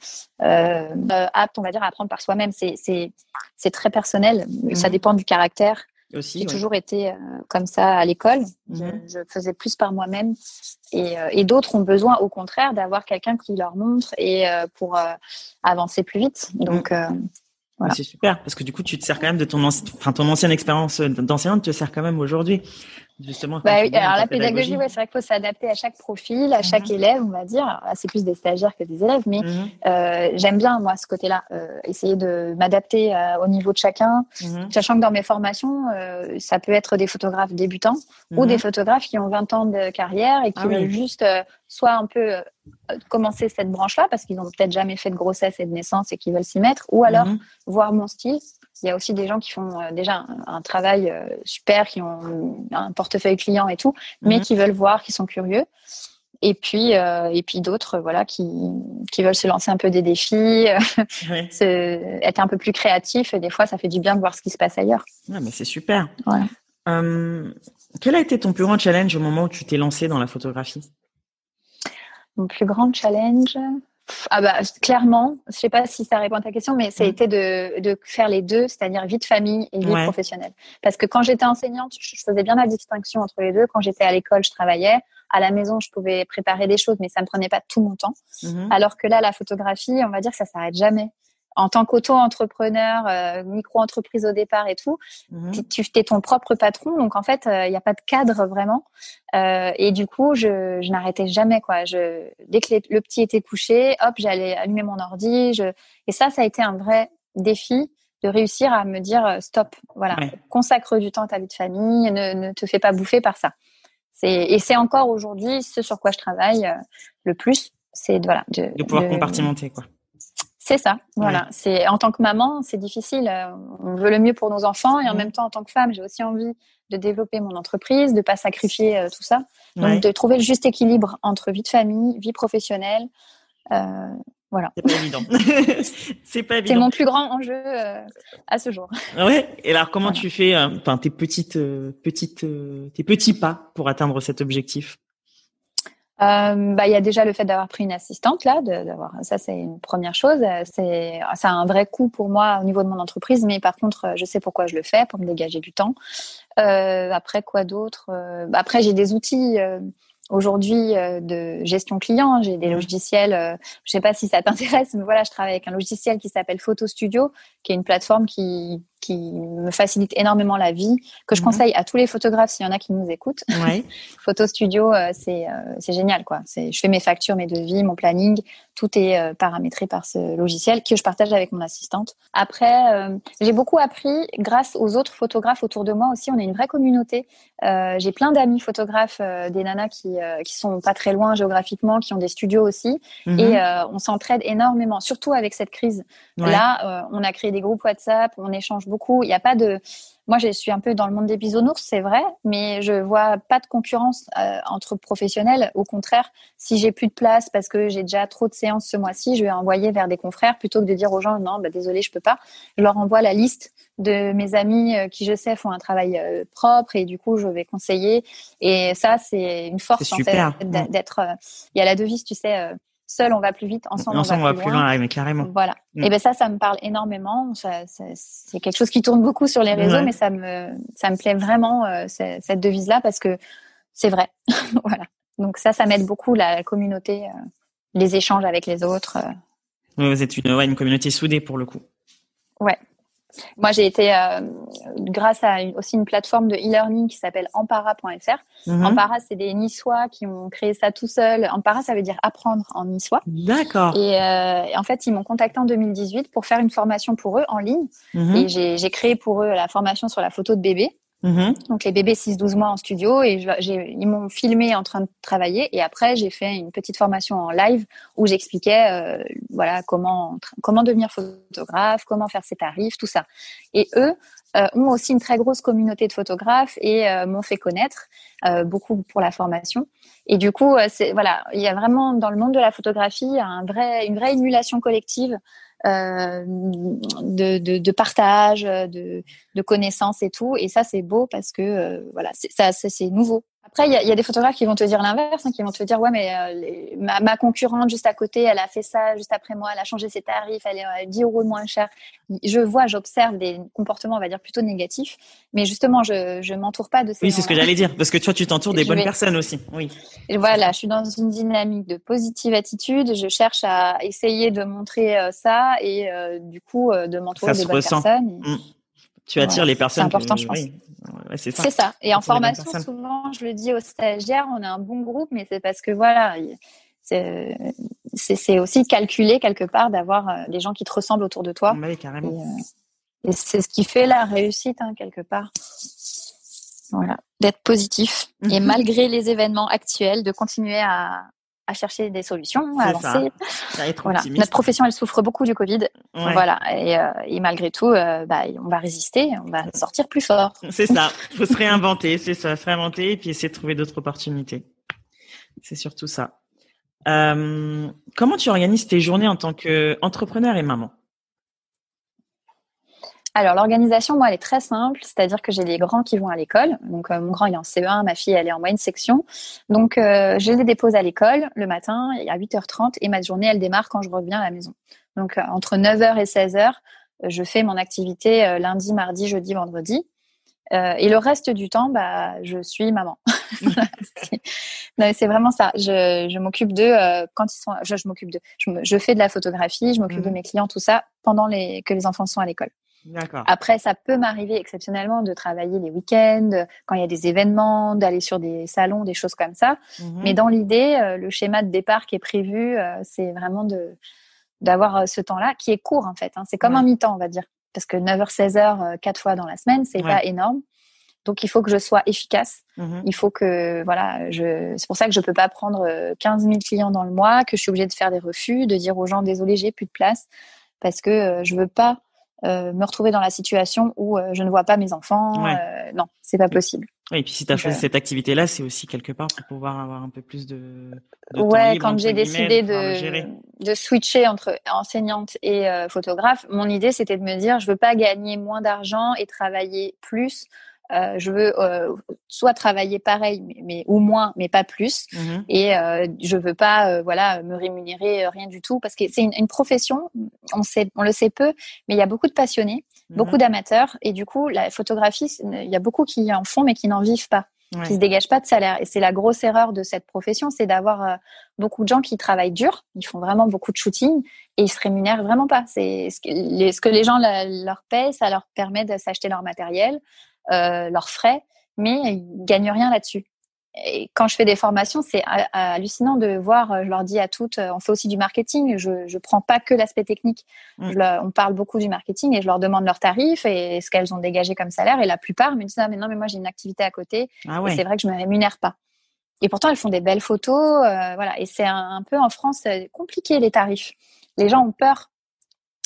euh, apte, on va dire, à apprendre par soi-même. C'est très personnel. Ça mhm. dépend du caractère. J'ai toujours été euh, comme ça à l'école. Mhm. je, faisais plus par moi-même. Et, euh, et d'autres ont besoin, au contraire, d'avoir quelqu'un qui leur montre et euh, pour avancer plus vite. Donc, mhm. C'est super parce que du coup, tu te sers quand même de ton, enfin, ton ancienne expérience d'enseignante te sert quand même aujourd'hui. Justement. Bah, oui, alors la pédagogie, ouais, c'est vrai qu'il faut s'adapter à chaque profil, à chaque mhm. élève, on va dire. C'est plus des stagiaires que des élèves, mais mhm. euh, j'aime bien moi ce côté-là, euh, essayer de m'adapter euh, au niveau de chacun, mhm. sachant que dans mes formations, ça peut être des photographes débutants ou des photographes qui ont 20 ans de carrière et qui ah veulent juste soit un peu commencer cette branche-là parce qu'ils n'ont peut-être jamais fait de grossesse et de naissance et qui veulent s'y mettre, ou alors voir mon style il y a aussi des gens qui font euh, déjà un, travail euh, super, qui ont un portefeuille client et tout, mais mhm. qui veulent voir, qui sont curieux. Et puis, euh, et puis d'autres, voilà, qui, qui veulent se lancer un peu des défis, être un peu plus créatif. Et des fois, ça fait du bien de voir ce qui se passe ailleurs. Ouais, mais c'est super. quel a été ton plus grand challenge au moment où tu t'es lancé dans la photographie? Mon plus grand challenge, ah bah clairement, je sais pas si ça répond à ta question, mais ça a mm. été de, de faire les deux, c'est-à-dire vie de famille et vie professionnelle. Parce que quand j'étais enseignante, je faisais bien la distinction entre les deux. Quand j'étais à l'école, je travaillais. À la maison, je pouvais préparer des choses, mais ça me prenait pas tout mon temps. Mm-hmm. Alors que là, la photographie, on va dire que ça s'arrête jamais en tant qu'auto-entrepreneur, euh, micro-entreprise au départ et tout, mhm. tu es ton propre patron. Donc en fait, il euh, n'y a pas de cadre vraiment. Euh, et du coup, je, je n'arrêtais jamais quoi. Je, dès que le petit était couché, hop, j'allais allumer mon ordi. Je... Et ça, ça a été un vrai défi de réussir à me dire euh, stop. Voilà, consacre du temps à ta vie de famille. Ne, ne te fais pas bouffer par ça. Et c'est encore aujourd'hui ce sur quoi je travaille euh, le plus. C'est voilà de, de pouvoir compartimenter quoi C'est ça, voilà. C'est en tant que maman, c'est difficile. On veut le mieux pour nos enfants et en mmh. même temps, en tant que femme, j'ai aussi envie de développer mon entreprise, de pas sacrifier tout ça. Donc de trouver le juste équilibre entre vie de famille, vie professionnelle. Euh, voilà. C'est pas évident. c'est pas évident. C'est mon plus grand enjeu euh, à ce jour. Ouais. Et alors, comment tu fais, euh, enfin, tes petites, euh, petites, tes petits pas pour atteindre cet objectif? Bah, il y a déjà le fait d'avoir pris une assistante là, d'avoir ça c'est une première chose. C'est ça a un vrai coût pour moi au niveau de mon entreprise, mais par contre je sais pourquoi je le fais pour me dégager du temps. après quoi d'autre? Bah, Après j'ai des outils aujourd'hui euh, de gestion client. J'ai des logiciels, euh, je sais pas si ça t'intéresse, mais voilà, je travaille avec un logiciel qui s'appelle Photo Studio, qui est une plateforme qui qui me facilite énormément la vie, que je mhm. conseille à tous les photographes s'il y en a qui nous écoutent. Ouais. Photo Studio, euh, c'est euh, génial quoi. Je fais mes factures, mes devis, mon planning, tout est euh, paramétré par ce logiciel que je partage avec mon assistante. Après, j'ai beaucoup appris grâce aux autres photographes autour de moi aussi. On est une vraie communauté. j'ai plein d'amis photographes, des nanas qui qui sont pas très loin géographiquement, qui ont des studios aussi, mhm. et on s'entraide énormément, surtout avec cette crise. Là, on a créé des groupes WhatsApp, on échange beaucoup il n'y a pas de. Moi, je suis un peu dans le monde des bisounours, c'est vrai, mais je vois pas de concurrence euh, entre professionnels. Au contraire, si j'ai plus de place parce que j'ai déjà trop de séances ce mois-ci, je vais envoyer vers des confrères plutôt que de dire aux gens non, bah, désolé, je peux pas. Je leur envoie la liste de mes amis euh, qui, je sais, font un travail euh, propre et du coup, je vais conseiller. Et ça, c'est une force en fait d'être. Il y a la devise, tu sais seul on va plus vite, ensemble, on, va, plus loin. mais carrément. Voilà. Mm. Et ben ça, ça me parle énormément. c'est quelque chose qui tourne beaucoup sur les réseaux, mais ça me, ça me plaît vraiment euh, cette devise-là parce que c'est vrai. voilà. Donc ça, ça m'aide beaucoup la communauté, euh, les échanges avec les autres. Euh. Vous êtes une, une communauté soudée pour le coup. Ouais, moi, j'ai été, euh, grâce à aussi une plateforme de e-learning qui s'appelle Ampara.fr. Mhm. Ampara, c'est des Niçois qui ont créé ça tout seuls. Ampara, ça veut dire apprendre en niçois. D'accord. Et, euh, en fait, ils m'ont contacté en 2018 pour faire une formation pour eux en ligne. Mhm. Et j'ai créé pour eux la formation sur la photo de bébé. Mm-hmm. Donc les bébés 6-12 mois en studio et ils m'ont filmé en train de travailler et après j'ai fait une petite formation en live où j'expliquais euh, voilà comment comment devenir photographe, comment faire ses tarifs, tout ça. Et eux euh, ont aussi une très grosse communauté de photographes et euh, m'ont fait connaître beaucoup pour la formation. Et du coup, voilà, il y a vraiment dans le monde de la photographie un vrai une vraie émulation collective de, de, de, partage, de, de connaissances et tout. Et ça, c'est beau parce que euh, voilà, ça, c'est nouveau. Après, il y a, y a, des photographes qui vont te dire l'inverse, hein, qui vont te dire ouais, mais euh, ma, ma, concurrente juste à côté, elle a fait ça juste après moi, elle a changé ses tarifs, elle est 10 euros de moins cher. Je vois, j'observe des comportements, on va dire plutôt négatifs, mais justement, je je m'entoure pas de ces. Oui, c'est ce que j'allais dire, parce que toi, tu t'entoures des bonnes personnes aussi. Oui. Et voilà, je suis dans une dynamique de positive attitude. Je cherche à essayer de montrer euh, ça et euh, du coup de m'entourer des bonnes personnes. Mmh. Tu attires les personnes. C'est important, je pense c'est ça. Et en formation, souvent, je le dis aux stagiaires, on a un bon groupe, mais c'est parce que voilà, c'est aussi calculé quelque part d'avoir euh, des gens qui te ressemblent autour de toi. Oui, carrément. Et, euh, c'est ce qui fait la réussite, hein, quelque part. Voilà, d'être positif et mhm. malgré les événements actuels, de continuer à, à chercher des solutions, à avancer. voilà. Notre profession, elle souffre beaucoup du Covid. Voilà. Et, euh, et, malgré tout, euh, bah, on va résister, on va sortir plus fort. C'est ça. Il faut se réinventer, c'est ça, se réinventer et puis essayer de trouver d'autres opportunités. C'est surtout ça. Euh, comment tu organises tes journées en tant qu'entrepreneur et maman? Alors l'organisation, moi, elle est très simple, c'est-à-dire que j'ai des grands qui vont à l'école. Donc euh, mon grand il est en CE1, ma fille elle est en moyenne section. Donc euh, je les dépose à l'école le matin à 8h30 et ma journée elle démarre quand je reviens à la maison. Donc euh, entre 9h et 16h, je fais mon activité lundi, mardi, jeudi, vendredi. et le reste du temps, bah, je suis maman. c'est vraiment ça. Je, je m'occupe d'eux quand ils sont. Je, je m'occupe de. Je, je, fais de la photographie, je m'occupe de mmh mes clients, tout ça pendant les que les enfants sont à l'école. Après, ça peut m'arriver exceptionnellement de travailler les week-ends, quand il y a des événements, d'aller sur des salons, des choses comme ça. Mhm. Mais dans l'idée, euh, le schéma de départ qui est prévu, euh, c'est vraiment de d'avoir euh, ce temps-là qui est court en fait. Hein. C'est comme un mi-temps, on va dire, parce que 9h, 16h, quatre fois dans la semaine, c'est pas énorme. Donc il faut que je sois efficace. Mmh Il faut que voilà, je c'est pour ça que je peux pas prendre 15 000 clients dans le mois, que je suis obligée de faire des refus, de dire aux gens désolé, j'ai plus de place parce que je veux pas me retrouver dans la situation où je ne vois pas mes enfants. Ouais. non, c'est pas possible. et puis si tu as choisi euh, cette activité-là, c'est aussi quelque part pour pouvoir avoir un peu plus de, de temps Ouais, libre, quand j'ai décidé de, de switcher entre enseignante et euh, photographe, mon idée c'était de me dire je veux pas gagner moins d'argent et travailler plus. Euh, je veux euh, soit travailler pareil mais, mais- ou moins mais pas plus Mhm. et euh, je veux pas euh, voilà me rémunérer euh, rien du tout parce que c'est une, une profession on sait on le sait peu mais il y a beaucoup de passionnés beaucoup Mhm. d'amateurs et du coup la photographie il y a beaucoup qui en font mais qui n'en vivent pas Ouais. qui se dégagent pas de salaire. Et c'est la grosse erreur de cette profession, c'est d'avoir euh, beaucoup de gens qui travaillent dur, ils font vraiment beaucoup de shooting et ils se rémunèrent vraiment pas. C'est ce que les, ce que les gens la- leur payent, ça leur permet de s'acheter leur matériel, leurs frais, mais ils gagnent rien là-dessus. Et quand je fais des formations, c'est ha- hallucinant de voir. euh, Je leur dis à toutes, euh, on fait aussi du marketing. Je je prends pas que l'aspect technique. Mm. Je leur- on parle beaucoup du marketing et je leur demande leurs tarifs et ce qu'elles ont dégagé comme salaire. Et la plupart me disent ah mais non mais moi j'ai une activité à côté Ah et c'est vrai que je me rémunère pas. Et pourtant, elles font des belles photos, euh, voilà. Et c'est un, un peu en France euh, compliqué les tarifs. Les gens ont peur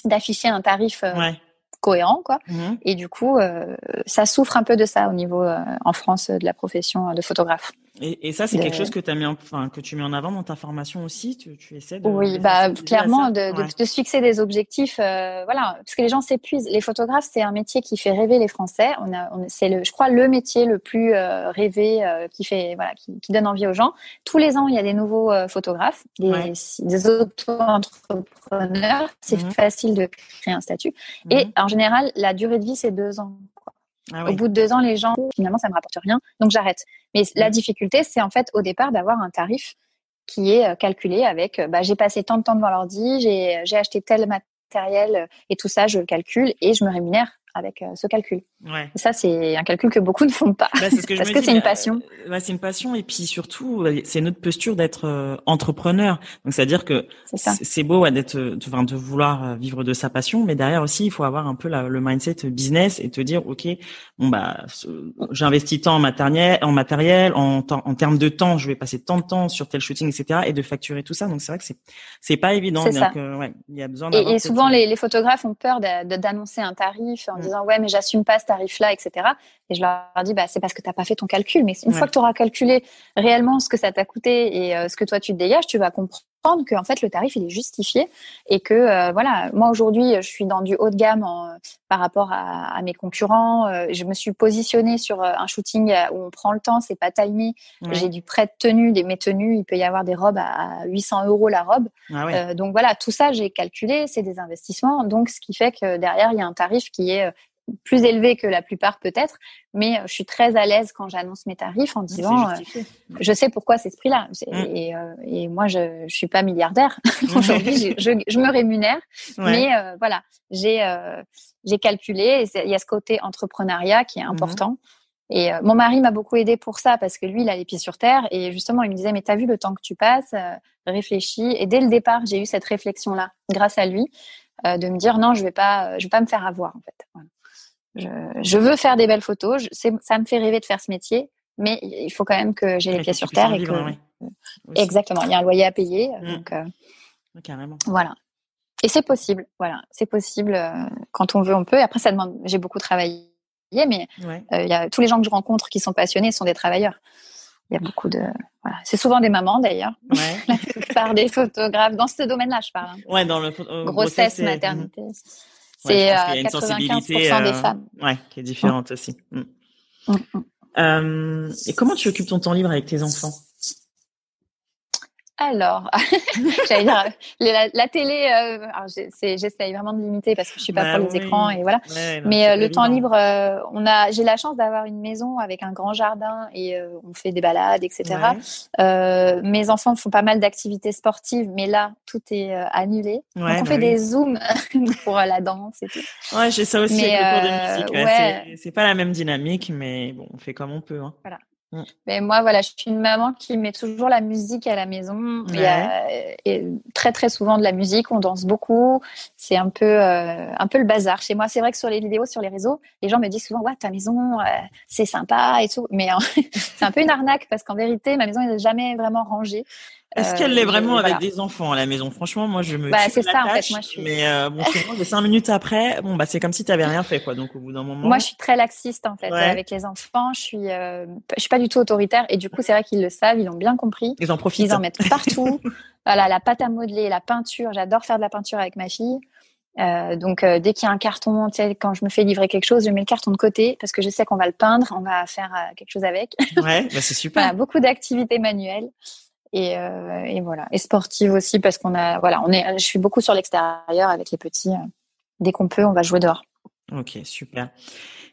d'afficher un tarif euh, Ouais. Cohérent, quoi. Mhm. Et du coup, euh, ça souffre un peu de ça au niveau euh, en France euh, de la profession de photographe. Et, et ça, c'est De- quelque chose que, as mis en, enfin, que tu mets en avant dans ta formation aussi tu, tu essaies de. Oui, bah clairement de, de, Ouais. de se fixer des objectifs, euh, voilà, parce que les gens s'épuisent. Les photographes, c'est un métier qui fait rêver les Français. On a, on, c'est le, je crois, le métier le plus euh, rêvé, euh, qui fait, voilà, qui, qui donne envie aux gens. Tous les ans, il y a des nouveaux euh, photographes, des, Ouais. des auto-entrepreneurs. C'est Mhm. facile de créer un statut. Et Mhm. en général, la durée de vie, c'est deux ans. Ah Au bout de deux ans, les gens, finalement, ça me rapporte rien, donc j'arrête. Mais la Mm. difficulté, c'est en fait au départ d'avoir un tarif qui est euh, calculé avec, euh, bah, j'ai passé tant de temps devant l'ordi, j'ai j'ai acheté tel matériel et tout ça, je le calcule et je me rémunère avec euh, ce calcul. Ouais. Ça, c'est un calcul que beaucoup ne font pas. Bah, ce que Parce que c'est une mais, passion. euh, ouais, c'est une passion et puis surtout, euh, c'est notre posture d'être euh, entrepreneur. Donc, c'est-à-dire que C'est beau ouais, d'être, de, vouloir vivre de sa passion, mais derrière aussi, il faut avoir un peu la- le mindset business et te dire, ok, bon bah, j'investis tant en matériel, en matériel, en, temps- en termes de temps, je vais passer tant de temps sur tel shooting, etc., et de facturer tout ça. Donc, c'est vrai que c'est c'est pas évident. C'est donc, ça. euh, ouais, il y a besoin Et, et souvent, les, les photographes ont peur d'annoncer un tarif en Mm. disant ouais, mais j'assume pas ce tarif-là, etc. Et je leur dis bah c'est parce que t'as pas fait ton calcul. Mais une Ouais. fois que tu auras calculé réellement ce que ça t'a coûté et euh, ce que toi tu te dégages, tu vas comprendre que en fait le tarif il est justifié et que euh, voilà, moi aujourd'hui je suis dans du haut de gamme en- par rapport à, à mes concurrents. Euh, je me suis positionnée sur euh, un shooting euh, où on prend le temps, c'est pas timé. Ouais. J'ai du prêt de tenue, des mes tenues, il peut y avoir des robes à 800 euros la robe. Ah ouais. Euh, donc voilà, tout ça, j'ai calculé, c'est des investissements. Donc, ce qui fait que derrière, il y a un tarif qui est euh, plus élevé que la plupart peut-être, mais euh, je suis très à l'aise quand j'annonce mes tarifs en C'est disant, euh, je sais pourquoi c'est ce prix-là. Mm. Et, euh, et moi, je, je suis pas milliardaire. Aujourd'hui, je, je, me rémunère, Ouais. mais euh, voilà, j'ai j'ai calculé. Il y a ce côté entrepreneuriat qui est Mhm. important. Et mon mari m'a beaucoup aidé pour ça parce que lui, il a les pieds sur terre et justement, il me disait mais t'as vu le temps que tu passes, réfléchis. Et dès le départ, j'ai eu cette réflexion-là, grâce à lui, de me dire non, je vais pas, je vais pas me faire avoir en fait. Voilà. Je, je veux faire des belles photos. Je, ça me fait rêver de faire ce métier, mais il faut quand même que j'ai les pieds sur terre et vivre, que ouais. Aussi. exactement, il y a un loyer à payer. Mm. Donc euh, Carrément. voilà. Et c'est possible, voilà, c'est possible euh, quand on veut, on peut. Et après, ça demande. J'ai beaucoup travaillé, mais Ouais. euh, y a tous les gens que je rencontre qui sont passionnés sont des travailleurs. Il y a beaucoup de. Voilà. C'est souvent des mamans d'ailleurs. Ouais. La plupart des photographes dans ce domaine-là, je parle. hein. Ouais, dans le euh, Grossesse, et- maternité. Ouais, C'est a euh, une 95% sensibilité, des euh, femmes. Ouais, qui est différente aussi. Mm. Mm, mm. Euh, et comment tu occupes ton temps libre avec tes enfants? Alors, j'allais dire la, la télé. Euh, j'essaye vraiment de limiter parce que je suis pas Bah pour les écrans et voilà. Ouais, non, Mais euh, le temps libre, euh, on a, j'ai la chance d'avoir une maison avec un grand jardin et euh, on fait des balades, etc. Ouais. Mes enfants font pas mal d'activités sportives, mais là, tout est annulé. Ouais, Donc on bah fait oui. des zooms pour la danse et tout. Ouais, j'ai ça aussi Mais, avec le cours de musique. c'est- pas la même dynamique, mais bon, on fait comme on peut. Hein. Mm. Mais moi, voilà, je suis une maman qui met toujours la musique à la maison. A et très très souvent de la musique, on danse beaucoup. C'est un peu euh, un peu le bazar chez moi. C'est vrai que sur les vidéos, sur les réseaux, les gens me disent souvent ouais ta maison, euh, c'est sympa et tout. Mais c'est un peu une arnaque parce qu'en vérité, ma maison n'est jamais vraiment rangée. Est-ce qu'elle l'est euh, vraiment avec des enfants à la maison? Franchement, moi, je me. Bah, c'est ça, en fait. Moi, je suis... Mais euh, bon, c'est cinq minutes après, bon, bah, c'est comme si tu n'avais rien fait, quoi. Donc, au bout d'un moment. Moi, je suis très laxiste, en fait, avec les enfants. Je suis, euh, je suis pas du tout autoritaire. Et du coup, c'est vrai qu'ils le savent, ils l'ont bien compris. Ils en profitent. Ils en mettent partout. voilà, la pâte à modeler, la peinture. J'adore faire de la peinture avec ma fille. Euh, donc euh, dès qu'il y a un carton, quand je me fais livrer quelque chose, je mets le carton de côté parce que je sais qu'on va le peindre, on va faire euh, quelque chose avec. Ouais, bah c'est super. voilà, beaucoup d'activités manuelles et, euh, et, voilà. Et sportive aussi parce qu'on a voilà on est je suis beaucoup sur l'extérieur avec les petits euh, dès qu'on peut on va jouer dehors. Ok super.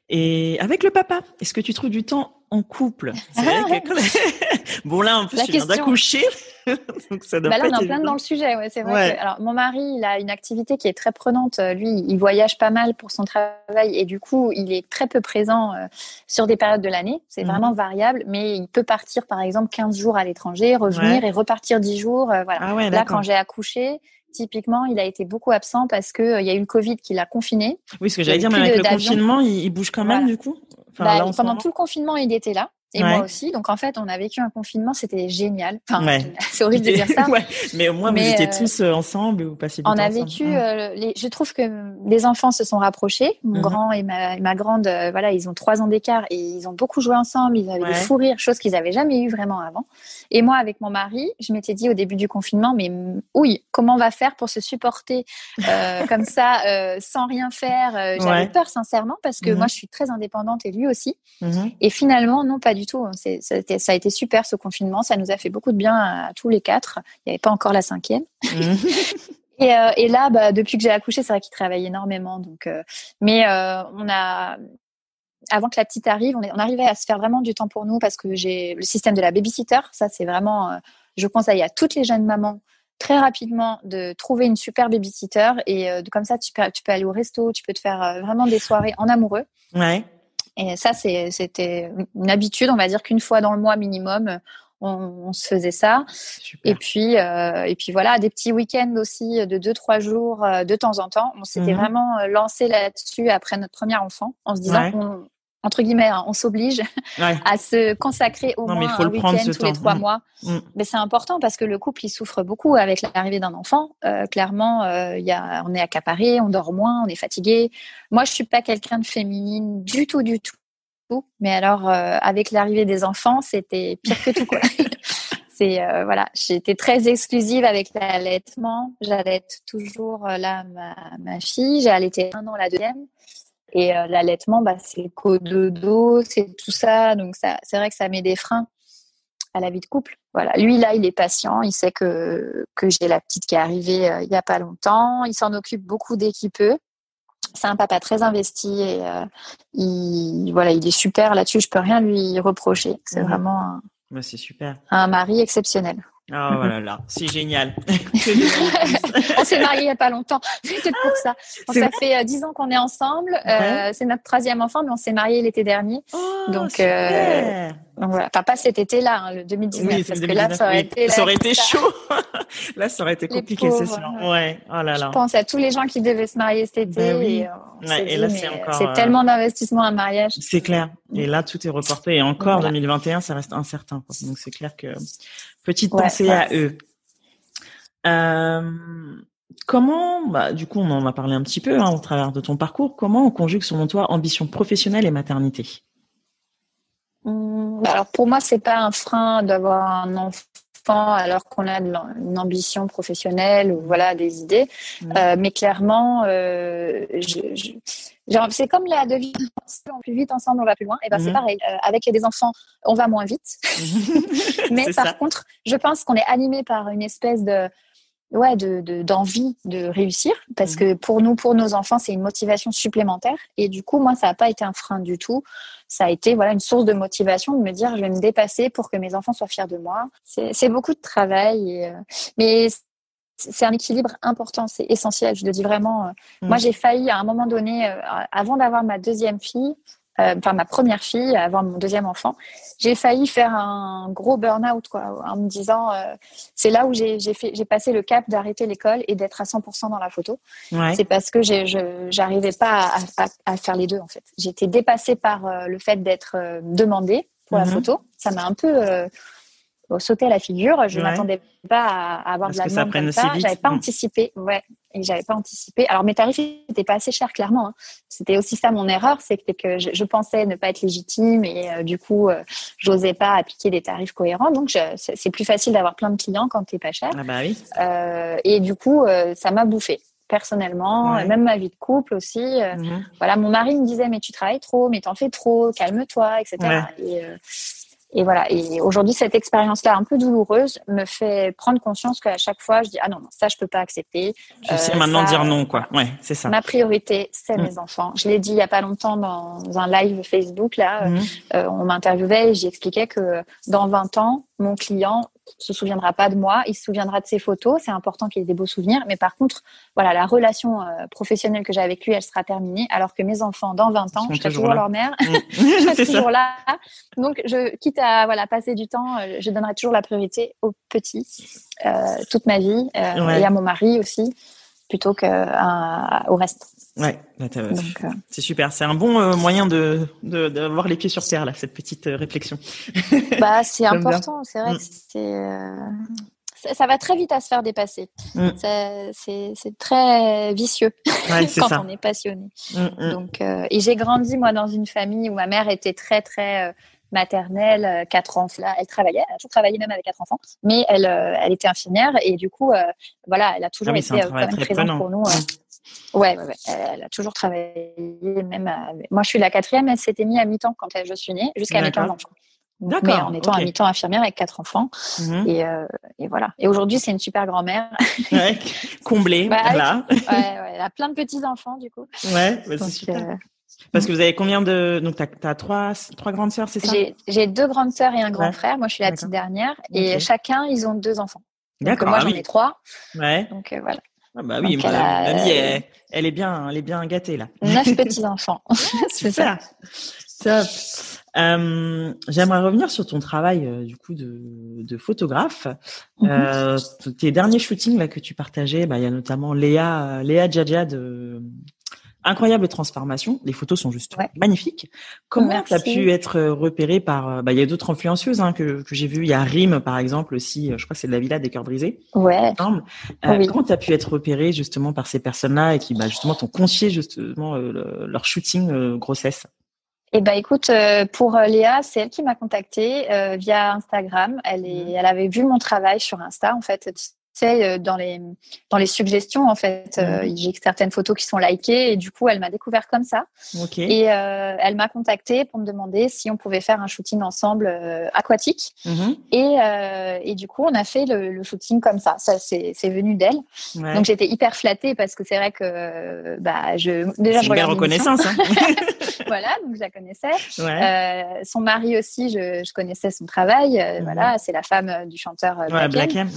Et avec le papa est-ce que tu trouves du temps en couple. Vrai que... bon là en plus tu viens d'accoucher. Donc ça doit bah là on est en plein dans le sujet ouais, c'est vrai que, alors mon mari il a une activité qui est très prenante. Lui il voyage pas mal pour son travail et du coup il est très peu présent euh, sur des périodes de l'année. C'est mmh. vraiment variable mais il peut partir par exemple 15 jours à l'étranger revenir et repartir 10 jours euh, voilà. Ah là quand j'ai accouché typiquement, il a été beaucoup absent parce que euh, y a eu le Covid qui l'a confiné. Oui, ce que j'allais dire, mais avec le confinement, il, bouge quand même du coup? Bah, pendant tout le confinement, il était là et moi aussi. Donc en fait, on a vécu un confinement, c'était génial. Enfin, c'est horrible de dire ça. Mais au moins, vous étiez euh, tous euh, ensemble et vous passiez du on a vécu. Euh, les... Je trouve que les enfants se sont rapprochés. Mon mhm. grand et ma, ma grande, voilà, ils ont trois ans d'écart et ils ont beaucoup joué ensemble. Ils avaient des fous rires, chose qu'ils n'avaient jamais eu vraiment avant. Et moi, avec mon mari, je m'étais dit au début du confinement, mais oui, comment on va faire pour se supporter comme ça, sans rien faire? J'avais peur sincèrement parce que mhm. moi, je suis très indépendante et lui aussi. Mhm. Et finalement, non, pas du tout. Hein. Ça a, été, super ce confinement. Ça nous a fait beaucoup de bien à, tous les quatre. Il n'y avait pas encore la cinquième. Mhm. Euh, et, là, bah, depuis que j'ai accouché, c'est vrai qu'il travaille énormément. Donc, euh, mais euh, on a avant que la petite arrive, on, est, on, arrivait à se faire vraiment du temps pour nous parce que j'ai le système de la babysitter. Ça, c'est vraiment, je conseille à toutes les jeunes mamans très rapidement de trouver une super babysitter et comme ça, tu peux, tu peux aller au resto, tu peux te faire vraiment des soirées en amoureux. Ouais. Et ça, c'était une habitude, on va dire qu'une fois dans le mois minimum, on, se faisait ça. Et puis, euh, et puis voilà, des petits week-ends aussi de deux trois jours euh, de temps en temps. On s'était mhm. vraiment euh, lancé là-dessus après notre premier enfant, en se disant qu'on entre guillemets, hein, on s'oblige à se consacrer au moins un week-end tous les trois mm. mois. Mm. Mais c'est important parce que le couple, il souffre beaucoup avec l'arrivée d'un enfant. Euh, clairement, euh, y a, on est accaparé, on dort moins, on est fatigué. Moi, je suis pas quelqu'un de féminine du tout, du tout. Mais alors, euh, avec l'arrivée des enfants, c'était pire que tout. Quoi. c'est euh, voilà, j'étais très exclusive avec l'allaitement. J'allaite toujours là ma, ma fille. J'ai allaité un an la deuxième. Et euh, l'allaitement, bah, c'est cododo, c'est tout ça. Donc, ça, c'est vrai que ça met des freins à la vie de couple. Voilà. Lui, là, il est patient. Il sait que, que j'ai la petite qui est arrivée euh, il n'y a pas longtemps. Il s'en occupe beaucoup dès qu'il peut. C'est un papa très investi et euh, il, voilà, il est super là-dessus. Je peux rien lui reprocher. C'est mmh. vraiment un, bah, c'est super. un mari exceptionnel. Oh voilà, là, c'est génial. on s'est mariés il n'y a pas longtemps. C'est peut-être pour ça. ça fait euh, dix ans qu'on est ensemble. Euh, c'est notre troisième enfant, mais on s'est mariés l'été dernier. Oh, donc, euh, donc voilà, enfin pas cet été-là, hein, le 2019, parce que là ça aurait été, ça aurait été chaud. là, ça aurait été compliqué, c'est sûr. Ouais. Oh là là. Je pense à tous les gens qui devaient se marier cet été. Ben et, et, là, c'est encore. C'est tellement d'investissement un mariage. C'est clair. Et là, tout est reporté. Et encore, 2021, ça reste incertain. Quoi. Donc c'est clair que Petite pensée à eux. Euh, comment, bah, du coup, on en a parlé un petit peu hein, au travers de ton parcours. Comment on conjugue, selon toi, ambition professionnelle et maternité? Mmh, bah, Alors pour moi, c'est pas un frein d'avoir un enfant alors qu'on a une ambition professionnelle ou voilà des idées. Mmh. Euh, mais clairement, euh, je, c'est comme la devise on plus vite ensemble, on va plus loin. Et ben c'est mhm. pareil. Euh, avec des enfants, on va moins vite. Mais par contre, je pense qu'on est animé par une espèce de ouais de d'envie de, réussir parce mhm. que pour nous pour nos enfants c'est une motivation supplémentaire et du coup moi ça n'a pas été un frein du tout ça a été voilà une source de motivation de me dire je vais me dépasser pour que mes enfants soient fiers de moi c'est beaucoup de travail et, euh, mais c'est un équilibre important, c'est essentiel. Je le dis vraiment. Euh, moi, mm. j'ai failli à un moment donné, euh, avant d'avoir ma deuxième fille, euh, enfin ma première fille, avant mon deuxième enfant, j'ai failli faire un gros burn-out quoi, en me disant euh, c'est là où j'ai fait j'ai passé le cap d'arrêter l'école et d'être à 100% dans la photo. C'est parce que je j'arrivais pas à, à, faire les deux en fait. J'étais dépassée par euh, le fait d'être demandée pour la mhm. photo. Ça m'a un peu sauté à la figure. Je ne m'attendais pas à, avoir de la demande comme ça. J'avais pas anticipé. Ouais, et j'avais pas anticipé. Alors mes tarifs n'étaient pas assez chers, clairement. Hein. C'était aussi ça mon erreur, c'est que je, pensais ne pas être légitime et euh, du coup, euh, j'osais pas appliquer des tarifs cohérents. Donc c'est plus facile d'avoir plein de clients quand t'es pas cher. Ah bah oui. Euh, et du coup, ça m'a bouffé personnellement, même ma vie de couple aussi. Mhm. Voilà, mon mari me disait mais tu travailles trop, mais t'en fais trop, calme-toi, etc. Et, et voilà. Et aujourd'hui, cette expérience-là, un peu douloureuse, me fait prendre conscience qu'à chaque fois, je dis ah non non, ça je peux pas accepter. Je sais euh, maintenant dire non quoi. Ouais, c'est ça. Ma priorité, c'est mm. mes enfants. Je l'ai dit il y a pas longtemps dans un live Facebook là. Mm. Euh, on m'interviewait et j'expliquais que dans 20 ans, mon client se souviendra pas de moi, il se souviendra de ses photos. C'est important qu'il ait des beaux souvenirs, mais par contre, voilà, la relation euh, professionnelle que j'ai avec lui, elle sera terminée. Alors que mes enfants, dans 20 ans, je serai toujours, leur mère, mm. je serai toujours là. Donc, je quitte à voilà passer du temps, euh, je donnerai toujours la priorité aux petits euh, toute ma vie et à mon mari aussi, plutôt que au reste. Ouais, bah, c'est super. C'est un bon moyen de d'avoir les pieds sur terre là, cette petite réflexion. Bah, c'est important. C'est vrai mm. que c'est ça va très vite à se faire dépasser. Mm. C'est très vicieux quand on est passionné. Mm. Donc, euh, et j'ai grandi moi dans une famille où ma mère était très très euh, maternelle, euh, quatre enfants. Là, elle travaillait, elle a toujours travaillé même avec quatre enfants, mais elle, elle était infirmière et du coup, voilà, elle a toujours ah été quand même présente pour nous. Ouais, ouais, ouais, elle a toujours travaillé. Même, moi, je suis la quatrième. Elle s'était mise à mi-temps quand je suis née, jusqu'à mes 15 ans. Mais en étant à mi-temps infirmière avec quatre enfants. Mhm. et, euh, et, voilà. Et aujourd'hui, c'est une super grand-mère. Ouais, comblée. bah, là. ouais, ouais, elle a plein de petits-enfants, du coup. Ouais, bah, c'est super. Euh, Parce que vous avez combien de. Donc, tu as, trois, trois grandes sœurs, c'est ça? J'ai deux grandes sœurs et un grand frère. Moi, je suis la petite dernière. Et chacun, ils ont deux enfants. D'accord. Moi, ah j'en ai trois. Ouais. Donc, euh, voilà. Ah bah oui, elle, elle, elle, est bien, elle est bien gâtée là. Neuf petits enfants. c'est ça. Top. Euh, J'aimerais revenir sur ton travail euh, du coup de, de photographe. Mhm. euh, tes derniers shootings là que tu partageais, bah, il y a notamment Léa Léa Djadja de incroyable transformation. Les photos sont juste magnifiques. Comment tu as pu être repérée par euh, bah il y a d'autres influenceuses hein, que, que j'ai vu, il y a Rim par exemple aussi, je crois que c'est de la Villa des cœurs brisés. Ouais. Euh, Comment tu as pu être repérée justement par ces personnes-là et qui bah justement t'ont confié justement leur shooting grossesse? Eh ben écoute, euh, pour euh, Léa, c'est elle qui m'a contactée euh, via Instagram. Elle est, mhm. elle avait vu mon travail sur Insta en fait sais, euh, dans les dans les suggestions en fait, euh, mhm. j'ai certaines photos qui sont likées et du coup elle m'a découvert comme ça. Et euh, elle m'a contacté pour me demander si on pouvait faire un shooting ensemble aquatique. Mhm. Et et du coup on a fait le, shooting comme ça. Ça c'est venu d'elle. Donc j'étais hyper flattée parce que c'est vrai que bah je déjà je reconnaissance. Hein. voilà donc je la connaissais. son mari aussi je, je connaissais son travail. Mhm. Voilà c'est la femme du chanteur Black, M.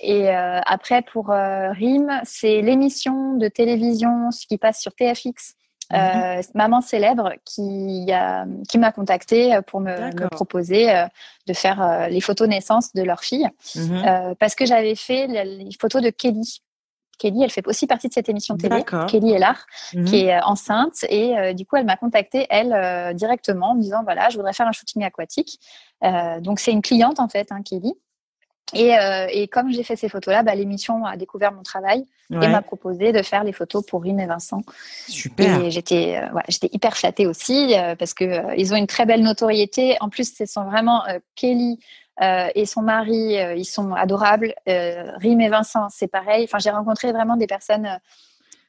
Et euh, après, pour euh, RIM, c'est l'émission de télévision ce qui passe sur TFX. Euh, mhm. Maman célèbre qui a, qui m'a contacté pour me, proposer de faire les photos naissance de leur fille mhm. parce que j'avais fait les photos de Kelly. Kelly, elle fait aussi partie de cette émission télé. Kelly Ellard, mmh. qui est enceinte et du coup, elle m'a contacté elle directement en me disant voilà, je voudrais faire un shooting aquatique. donc c'est une cliente en fait, hein, Kelly. Et, euh, et, comme j'ai fait ces photos-là, bah, l'émission a découvert mon travail et m'a proposé de faire les photos pour Rim et Vincent. Super. Et j'étais, euh, j'étais hyper flattée aussi euh, parce que ils ont une très belle notoriété. En plus, ce sont vraiment Kelly et son mari, ils sont adorables. Rim et Vincent, c'est pareil. Enfin, j'ai rencontré vraiment des personnes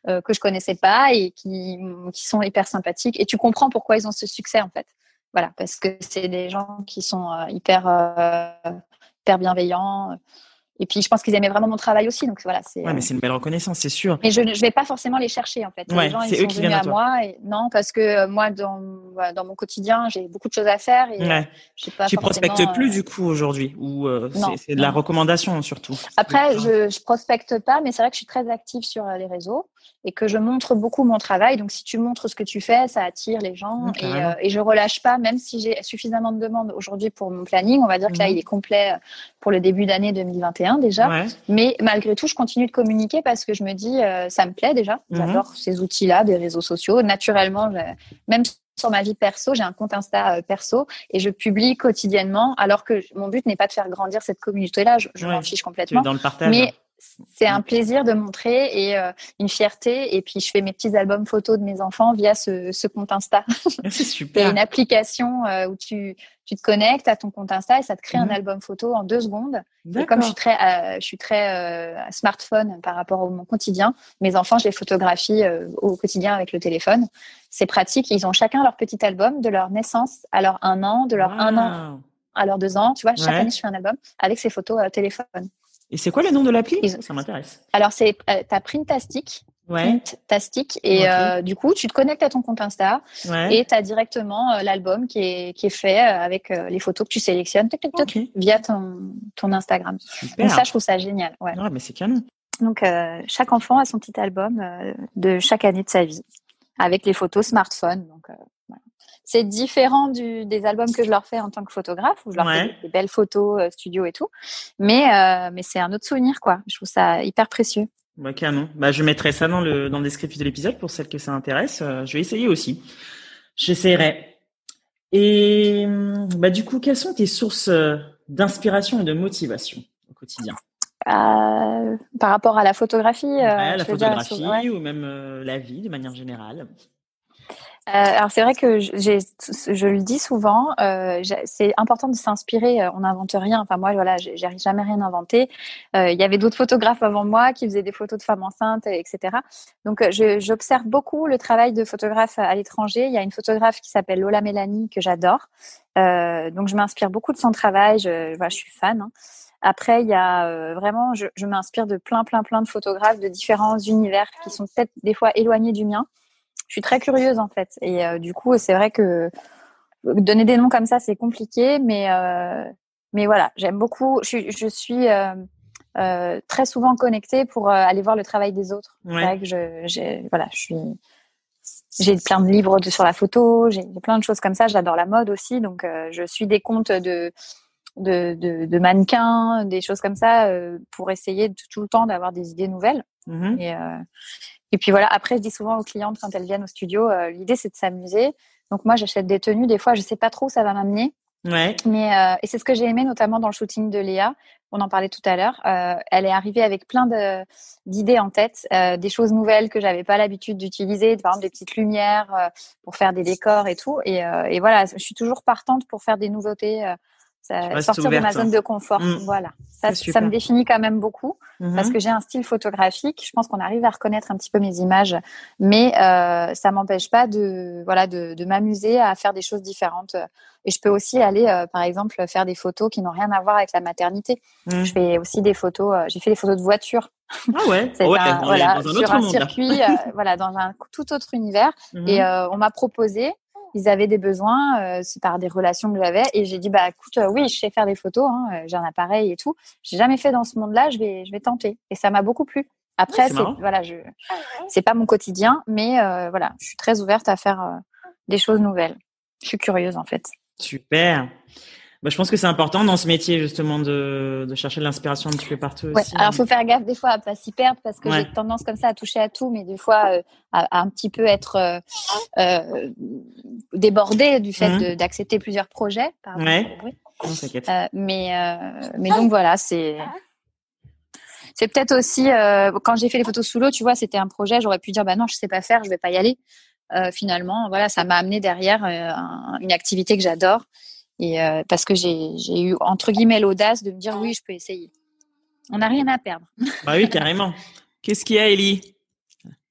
que je connaissais pas et qui, qui sont hyper sympathiques. Et tu comprends pourquoi ils ont ce succès en fait. Voilà, parce que c'est des gens qui sont hyper hyper bienveillant. Et puis, je pense qu'ils aimaient vraiment mon travail aussi. Donc, voilà. C'est, ouais, mais c'est une belle reconnaissance, c'est sûr. Mais je ne vais pas forcément les chercher, en fait. les gens, ils sont venus à, moi. Et... Non, parce que euh, moi, dans, dans mon quotidien, j'ai beaucoup de choses à faire. Et, ouais. je pas tu prospectes plus, euh, du coup, aujourd'hui Ou euh, c'est, de la recommandation, surtout? Après, je, je prospecte pas, mais c'est vrai que je suis très active sur les réseaux. et que je montre beaucoup mon travail. Donc, si tu montres ce que tu fais, ça attire les gens et, euh, et, je relâche pas, même si j'ai suffisamment de demandes aujourd'hui pour mon planning. On va dire que là, mhm. il est complet pour le début d'année 2021 déjà. Mais malgré tout, je continue de communiquer parce que je me dis, euh, ça me plaît déjà. Mhm. J'adore ces outils-là, des réseaux sociaux. Naturellement, même sur ma vie perso, j'ai un compte Insta euh, perso et je publie quotidiennement. Alors que mon but n'est pas de faire grandir cette communauté-là, je, m'en fiche complètement. Dans le partage. Mais c'est un plaisir de montrer et euh, une fierté. Et puis, je fais mes petits albums photos de mes enfants via ce, compte Insta. Ah, c'est super. Il y a une application euh, où tu, tu te connectes à ton compte Insta et ça te crée un mhm. album photo en deux secondes. Et comme je suis très, euh, je suis très smartphone par rapport au mon quotidien, mes enfants, je les photographie au quotidien avec le téléphone. C'est pratique. Ils ont chacun leur petit album de leur naissance à leur un an, de leur un an à leur deux ans. Tu vois, chaque année, je fais un album avec ces photos téléphone. Et c'est quoi le nom de l'appli? Ça m'intéresse. Alors, c'est euh, ta Printastic. Ouais. Printastic. Et euh, du coup, tu te connectes à ton compte Insta et tu as directement euh, l'album qui est, qui est fait avec les photos que tu sélectionnes via ton, ton Instagram. Super. Donc ça, je trouve ça génial. Ouais, mais c'est canon. Donc, chaque enfant a son petit album de chaque année de sa vie avec les photos smartphone. Donc, c'est différent du, des albums que je leur fais en tant que photographe, où je leur fais des, belles photos euh, studio et tout. Mais, euh, mais c'est un autre souvenir, quoi. Je trouve ça hyper précieux. Bah. Bah, je mettrai ça dans le, dans le descriptif de l'épisode pour celles que ça intéresse. Euh, je vais essayer aussi. J'essaierai. Et bah, du coup, quelles sont tes sources d'inspiration et de motivation au quotidien? Euh, Par rapport à la photographie ouais, La photographie ou même la vie de manière générale euh, alors c'est vrai que je le dis souvent, euh, c'est important de s'inspirer. Euh, on n'invente rien. Enfin moi, voilà, j'ai jamais rien inventé. Euh, il y avait d'autres photographes avant moi qui faisaient des photos de femmes enceintes, etc. Donc j'observe beaucoup le travail de photographes à l'étranger. Il y a une photographe qui s'appelle Lola Mélanie que j'adore. donc je m'inspire beaucoup de son travail. Je, voilà, je suis fan. Hein. Après, il y a vraiment, je m'inspire de plein, plein, plein de photographes de différents univers qui sont peut-être des fois éloignés du mien je suis très curieuse en fait. Et euh, du coup, c'est vrai que donner des noms comme ça, c'est compliqué, mais euh, mais voilà, j'aime beaucoup. Je, je suis euh, très souvent connectée pour aller voir le travail des autres. C'est vrai que je, voilà, je suis j'ai plein de livres de, sur la photo, j'ai plein de choses comme ça. J'adore la mode aussi, donc je suis des comptes de de, de, de mannequins, des choses comme ça, pour essayer de, tout le temps d'avoir des idées nouvelles. Mmh et, et puis voilà, après, je dis souvent aux clientes quand elles viennent au studio, euh, l'idée c'est de s'amuser. Donc moi, j'achète des tenues. Des fois, je sais pas trop où ça va m'amener. Ouais. Mais euh, et c'est ce que j'ai aimé notamment dans le shooting de Léa. On en parlait tout à l'heure. Euh, elle est arrivée avec plein d'idées en tête, euh, des choses nouvelles que j'avais pas l'habitude d'utiliser, par exemple des petites lumières euh, pour faire des décors et tout. Et, et voilà, je suis toujours partante pour faire des nouveautés sortir de ma zone de confort. Mm. Voilà. Ça, ça me définit quand même beaucoup mm-hmm. parce que j'ai un style photographique. Je pense qu'on arrive à reconnaître un petit peu mes images, mais euh, ça m'empêche pas de voilà de, de m'amuser à faire des choses différentes. Et je peux aussi aller, euh, par exemple, faire des photos qui n'ont rien à voir avec la maternité. Mm. Je fais aussi des photos. Euh, j'ai fait des photos de voitures. Ah ouais. C'est voilà, sur un circuit, euh, voilà, dans un tout autre univers. Mm-hmm. Et on m'a proposé ils avaient des besoins euh, par des relations que j'avais et j'ai dit bah écoute euh, oui je sais faire des photos hein, euh, j'ai un appareil et tout. J'ai jamais fait dans ce monde-là je vais je vais tenter. Et ça m'a beaucoup plu. Après c'est voilà je c'est pas mon quotidien mais voilà je suis très ouverte à faire des choses nouvelles. Je suis curieuse en fait. Super bah, je pense que c'est important dans ce métier justement de, de chercher de l'inspiration un petit peu partout. Ouais. Aussi. Alors faut faire gaffe des fois à pas s'y perdre parce que j'ai tendance comme ça à toucher à tout, mais des fois euh, à, un petit peu être euh, euh débordée du fait mmh. d'accepter plusieurs projets. Pardon, ouais. euh, mais mais donc voilà, c'est c'est peut-être aussi quand j'ai fait les photos sous l'eau, tu vois, c'était un projet, j'aurais pu dire bah non, je sais pas faire, je vais pas y aller. finalement, voilà, ça m'a amené derrière une activité que j'adore et euh, parce que j'ai eu entre guillemets l'audace de me dire oui, je peux essayer. On n'a rien à perdre. Bah oui, carrément. Qu'est-ce qu'il y a, Ellie?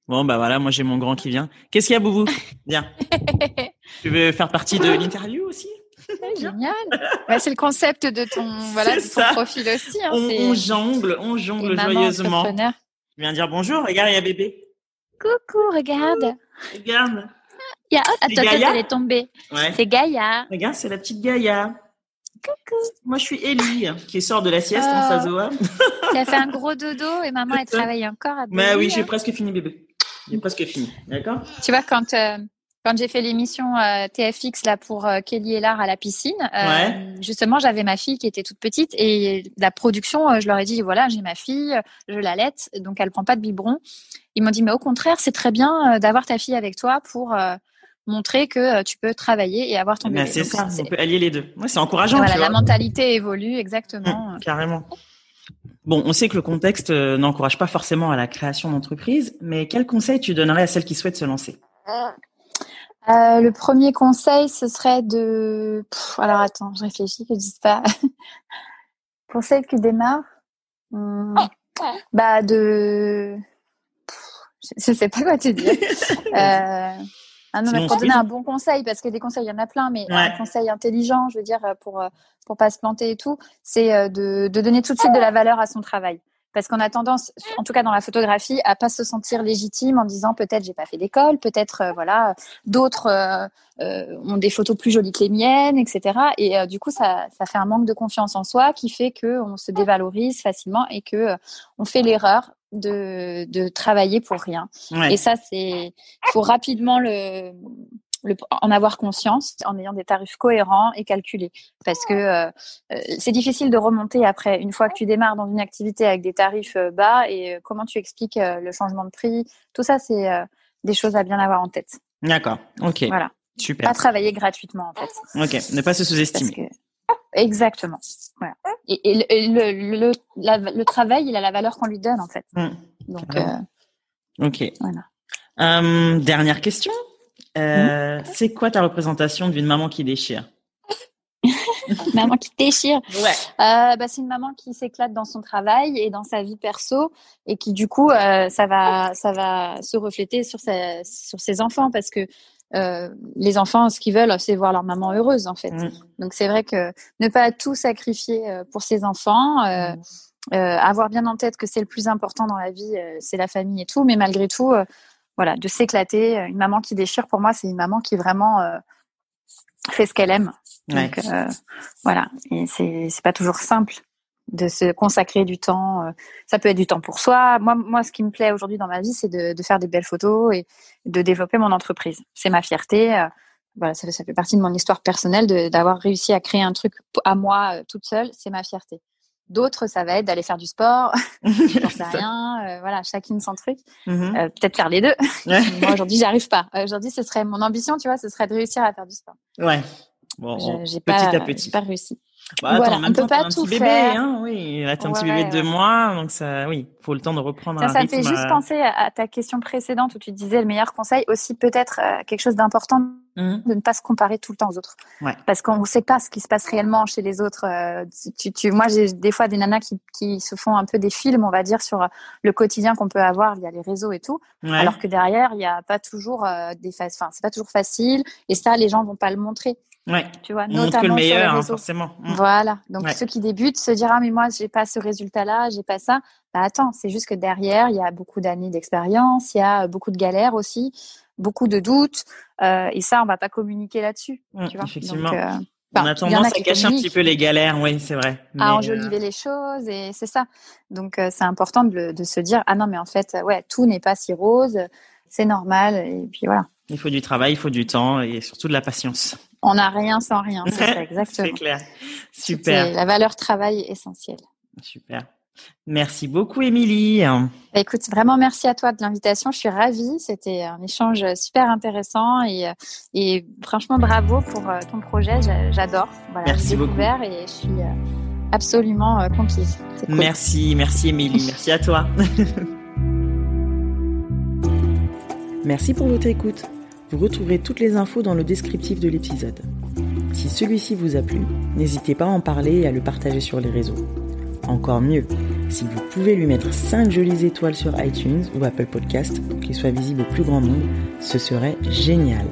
Bon, bah voilà, moi j'ai mon grand qui vient. Qu'est-ce qu'il y a, Boubou? Viens. tu veux faire partie de l'interview aussi? Génial. Bah, c'est le concept de ton, voilà, de ton profil aussi. Hein, on, jongle, on jongle joyeusement. Tu viens dire bonjour, regarde, il y a bébé. Coucou, regarde. Regarde. Il y a... Attends, elle est tombée. C'est Gaïa. Regarde, c'est la petite Gaïa. Coucou. Moi, je suis Ellie, qui sort de la sieste en oh. Sazoa. Elle a fait un gros dodo et maman, elle travaille encore. À Mais oui, j'ai presque fini bébé. j'ai presque fini. D'accord? Tu vois, quand, euh, quand j'ai fait l'émission euh, TFX là pour euh, Kelly et Lard à la piscine, justement, j'avais ma fille qui était toute petite et la production, je leur ai dit voilà, j'ai ma fille, je l'allaite, donc elle prend pas de biberon. Ils m'ont dit mais au contraire, c'est très bien d'avoir ta fille avec toi pour montrer que tu peux travailler et avoir ton ben, c'est ça, on peut allier les deux. Ouais, c'est encourageant. Voilà, la mentalité évolue exactement. Mmh, carrément. Bon, on sait que le contexte euh, n'encourage pas forcément à la création d'entreprise, mais quel conseil tu donnerais à celles qui souhaitent se lancer? Euh, Le premier conseil, ce serait de... alors attends, je réfléchis, que je dise pas. Pour celles qui démarrent, hmm, bah de... je sais pas quoi te dire. euh... Ah non, mais pour donner un bon conseil, parce que des conseils, il y en a plein, mais un conseil intelligent, je veux dire, pour pour pas se planter et tout, c'est euh, de, de donner tout de suite de la valeur à son travail parce qu'on a tendance, en tout cas dans la photographie, à pas se sentir légitime en disant peut-être j'ai pas fait d'école, peut-être euh, voilà d'autres euh, euh, ont des photos plus jolies que les miennes, etc. Et du coup ça, ça fait un manque de confiance en soi qui fait que on se dévalorise facilement et que on fait l'erreur de, de travailler pour rien. Et ça c'est, faut rapidement le en avoir conscience en ayant des tarifs cohérents et calculés. Parce que euh, euh, c'est difficile de remonter après, une fois que tu démarres dans une activité avec des tarifs euh, bas, et comment tu expliques le changement de prix. Tout ça, c'est des choses à bien avoir en tête. D'accord, ok. Voilà. Super. Pas travailler gratuitement, en fait. Ok, ne pas se sous-estimer. Exactement. Voilà. Et, le, le, travail, il a la valeur qu'on lui donne, en fait. Mmh. Donc, ok. Voilà. dernière question. Euh, c'est quoi ta représentation d'une maman qui déchire? Maman qui déchire. Ouais. Euh, bah, c'est une maman qui s'éclate dans son travail et dans sa vie perso et qui du coup euh, ça va ça va se refléter sur sa, sur ses enfants parce que euh, les enfants ce qu'ils veulent c'est voir leur maman heureuse en fait. Mm. Donc c'est vrai que ne pas tout sacrifier pour ses enfants. Euh, mm. avoir bien en tête que c'est le plus important dans la vie, c'est la famille et tout, mais malgré tout, voilà, de s'éclater. Une maman qui déchire, pour moi, c'est une maman qui vraiment euh, fait ce qu'elle aime. Donc euh, voilà, et c'est c'est pas toujours simple de se consacrer du temps. Euh, ça peut être du temps pour soi. Moi, moi, ce qui me plaît aujourd'hui dans ma vie, c'est de, de, faire des belles photos et de développer mon entreprise. C'est ma fierté. voilà, ça fait, ça fait partie de mon histoire personnelle d'avoir réussi à créer un truc à moi toute seule. C'est ma fierté. D'autres, ça va être d'aller faire du sport. J'en sais rien. Euh, voilà, chacune son truc. Mm-hmm. euh, Peut-être faire les deux. Moi, aujourd'hui, j'y arrive pas. Euh, aujourd'hui, ce serait mon ambition, tu vois, ce serait de réussir à faire du sport. Ouais. Bon, petit pas, à petit. pas réussi. Bah, attends, voilà, on peut pas un tout petit bébé, hein, oui. Là, un petit bébé de deux mois, donc ça, oui, faut le temps de reprendre ça, un ça rythme. Ça me fait juste penser à ta question précédente où tu disais le meilleur conseil, aussi peut-être euh, quelque chose d'important mmh. de ne pas se comparer tout le temps aux autres. Ouais. Parce qu'on ne sait pas ce qui se passe réellement chez les autres. Euh, tu, tu, moi, j'ai des fois des nanas qui, qui se font un peu des films, on va dire, sur le quotidien qu'on peut avoir via les réseaux et tout. Ouais. Alors que derrière, il n'y a pas toujours euh, des phases, enfin, c'est pas toujours facile. Et ça, les gens vont pas le montrer. Ouais. Tu vois, On notamment que le meilleur, sur hein, forcément. Mmh. Voilà. Donc Ouais. ceux qui débutent se diront ah mais moi j'ai pas ce résultat-là, j'ai pas ça. Bah attends, c'est juste que derrière il y a beaucoup d'années d'expérience, il y a beaucoup de galères aussi, beaucoup de doutes, euh, et ça on va pas communiquer là-dessus. Mmh, tu vois. effectivement. Donc, euh, On a tendance à cacher un petit peu les galères, oui, c'est vrai. Mais, à euh, enjoliver les choses et c'est ça. Donc euh, c'est important de, de se dire ah non mais en fait ouais tout n'est pas si rose, c'est normal et puis voilà. il faut du travail, il faut du temps et surtout de la patience. On n'a rien sans rien, c'est ça c'est exactement. clair. Super, La valeur travail est essentielle. super. Merci beaucoup, Émilie. Bah, écoute, vraiment merci à toi de l'invitation. Je suis ravie. C'était un échange super intéressant et, euh, et franchement bravo pour euh, ton projet. J'a- J'adore. Voilà, Merci beaucoup. et je suis euh, absolument conquise. Cool. Merci, merci, Émilie. Merci à toi. Merci pour votre écoute. Vous retrouverez toutes les infos dans le descriptif de l'épisode. Si celui-ci vous a plu, n'hésitez pas à en parler et à le partager sur les réseaux. Encore mieux, si vous pouvez lui mettre 5 jolies étoiles sur iTunes ou Apple Podcast pour qu'il soit visible au plus grand nombre, ce serait génial.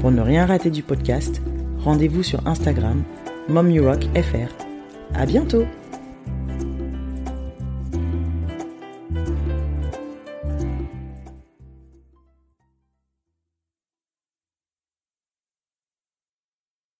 Pour ne rien rater du podcast, rendez-vous sur Instagram, MomYouRockFR. À bientôt!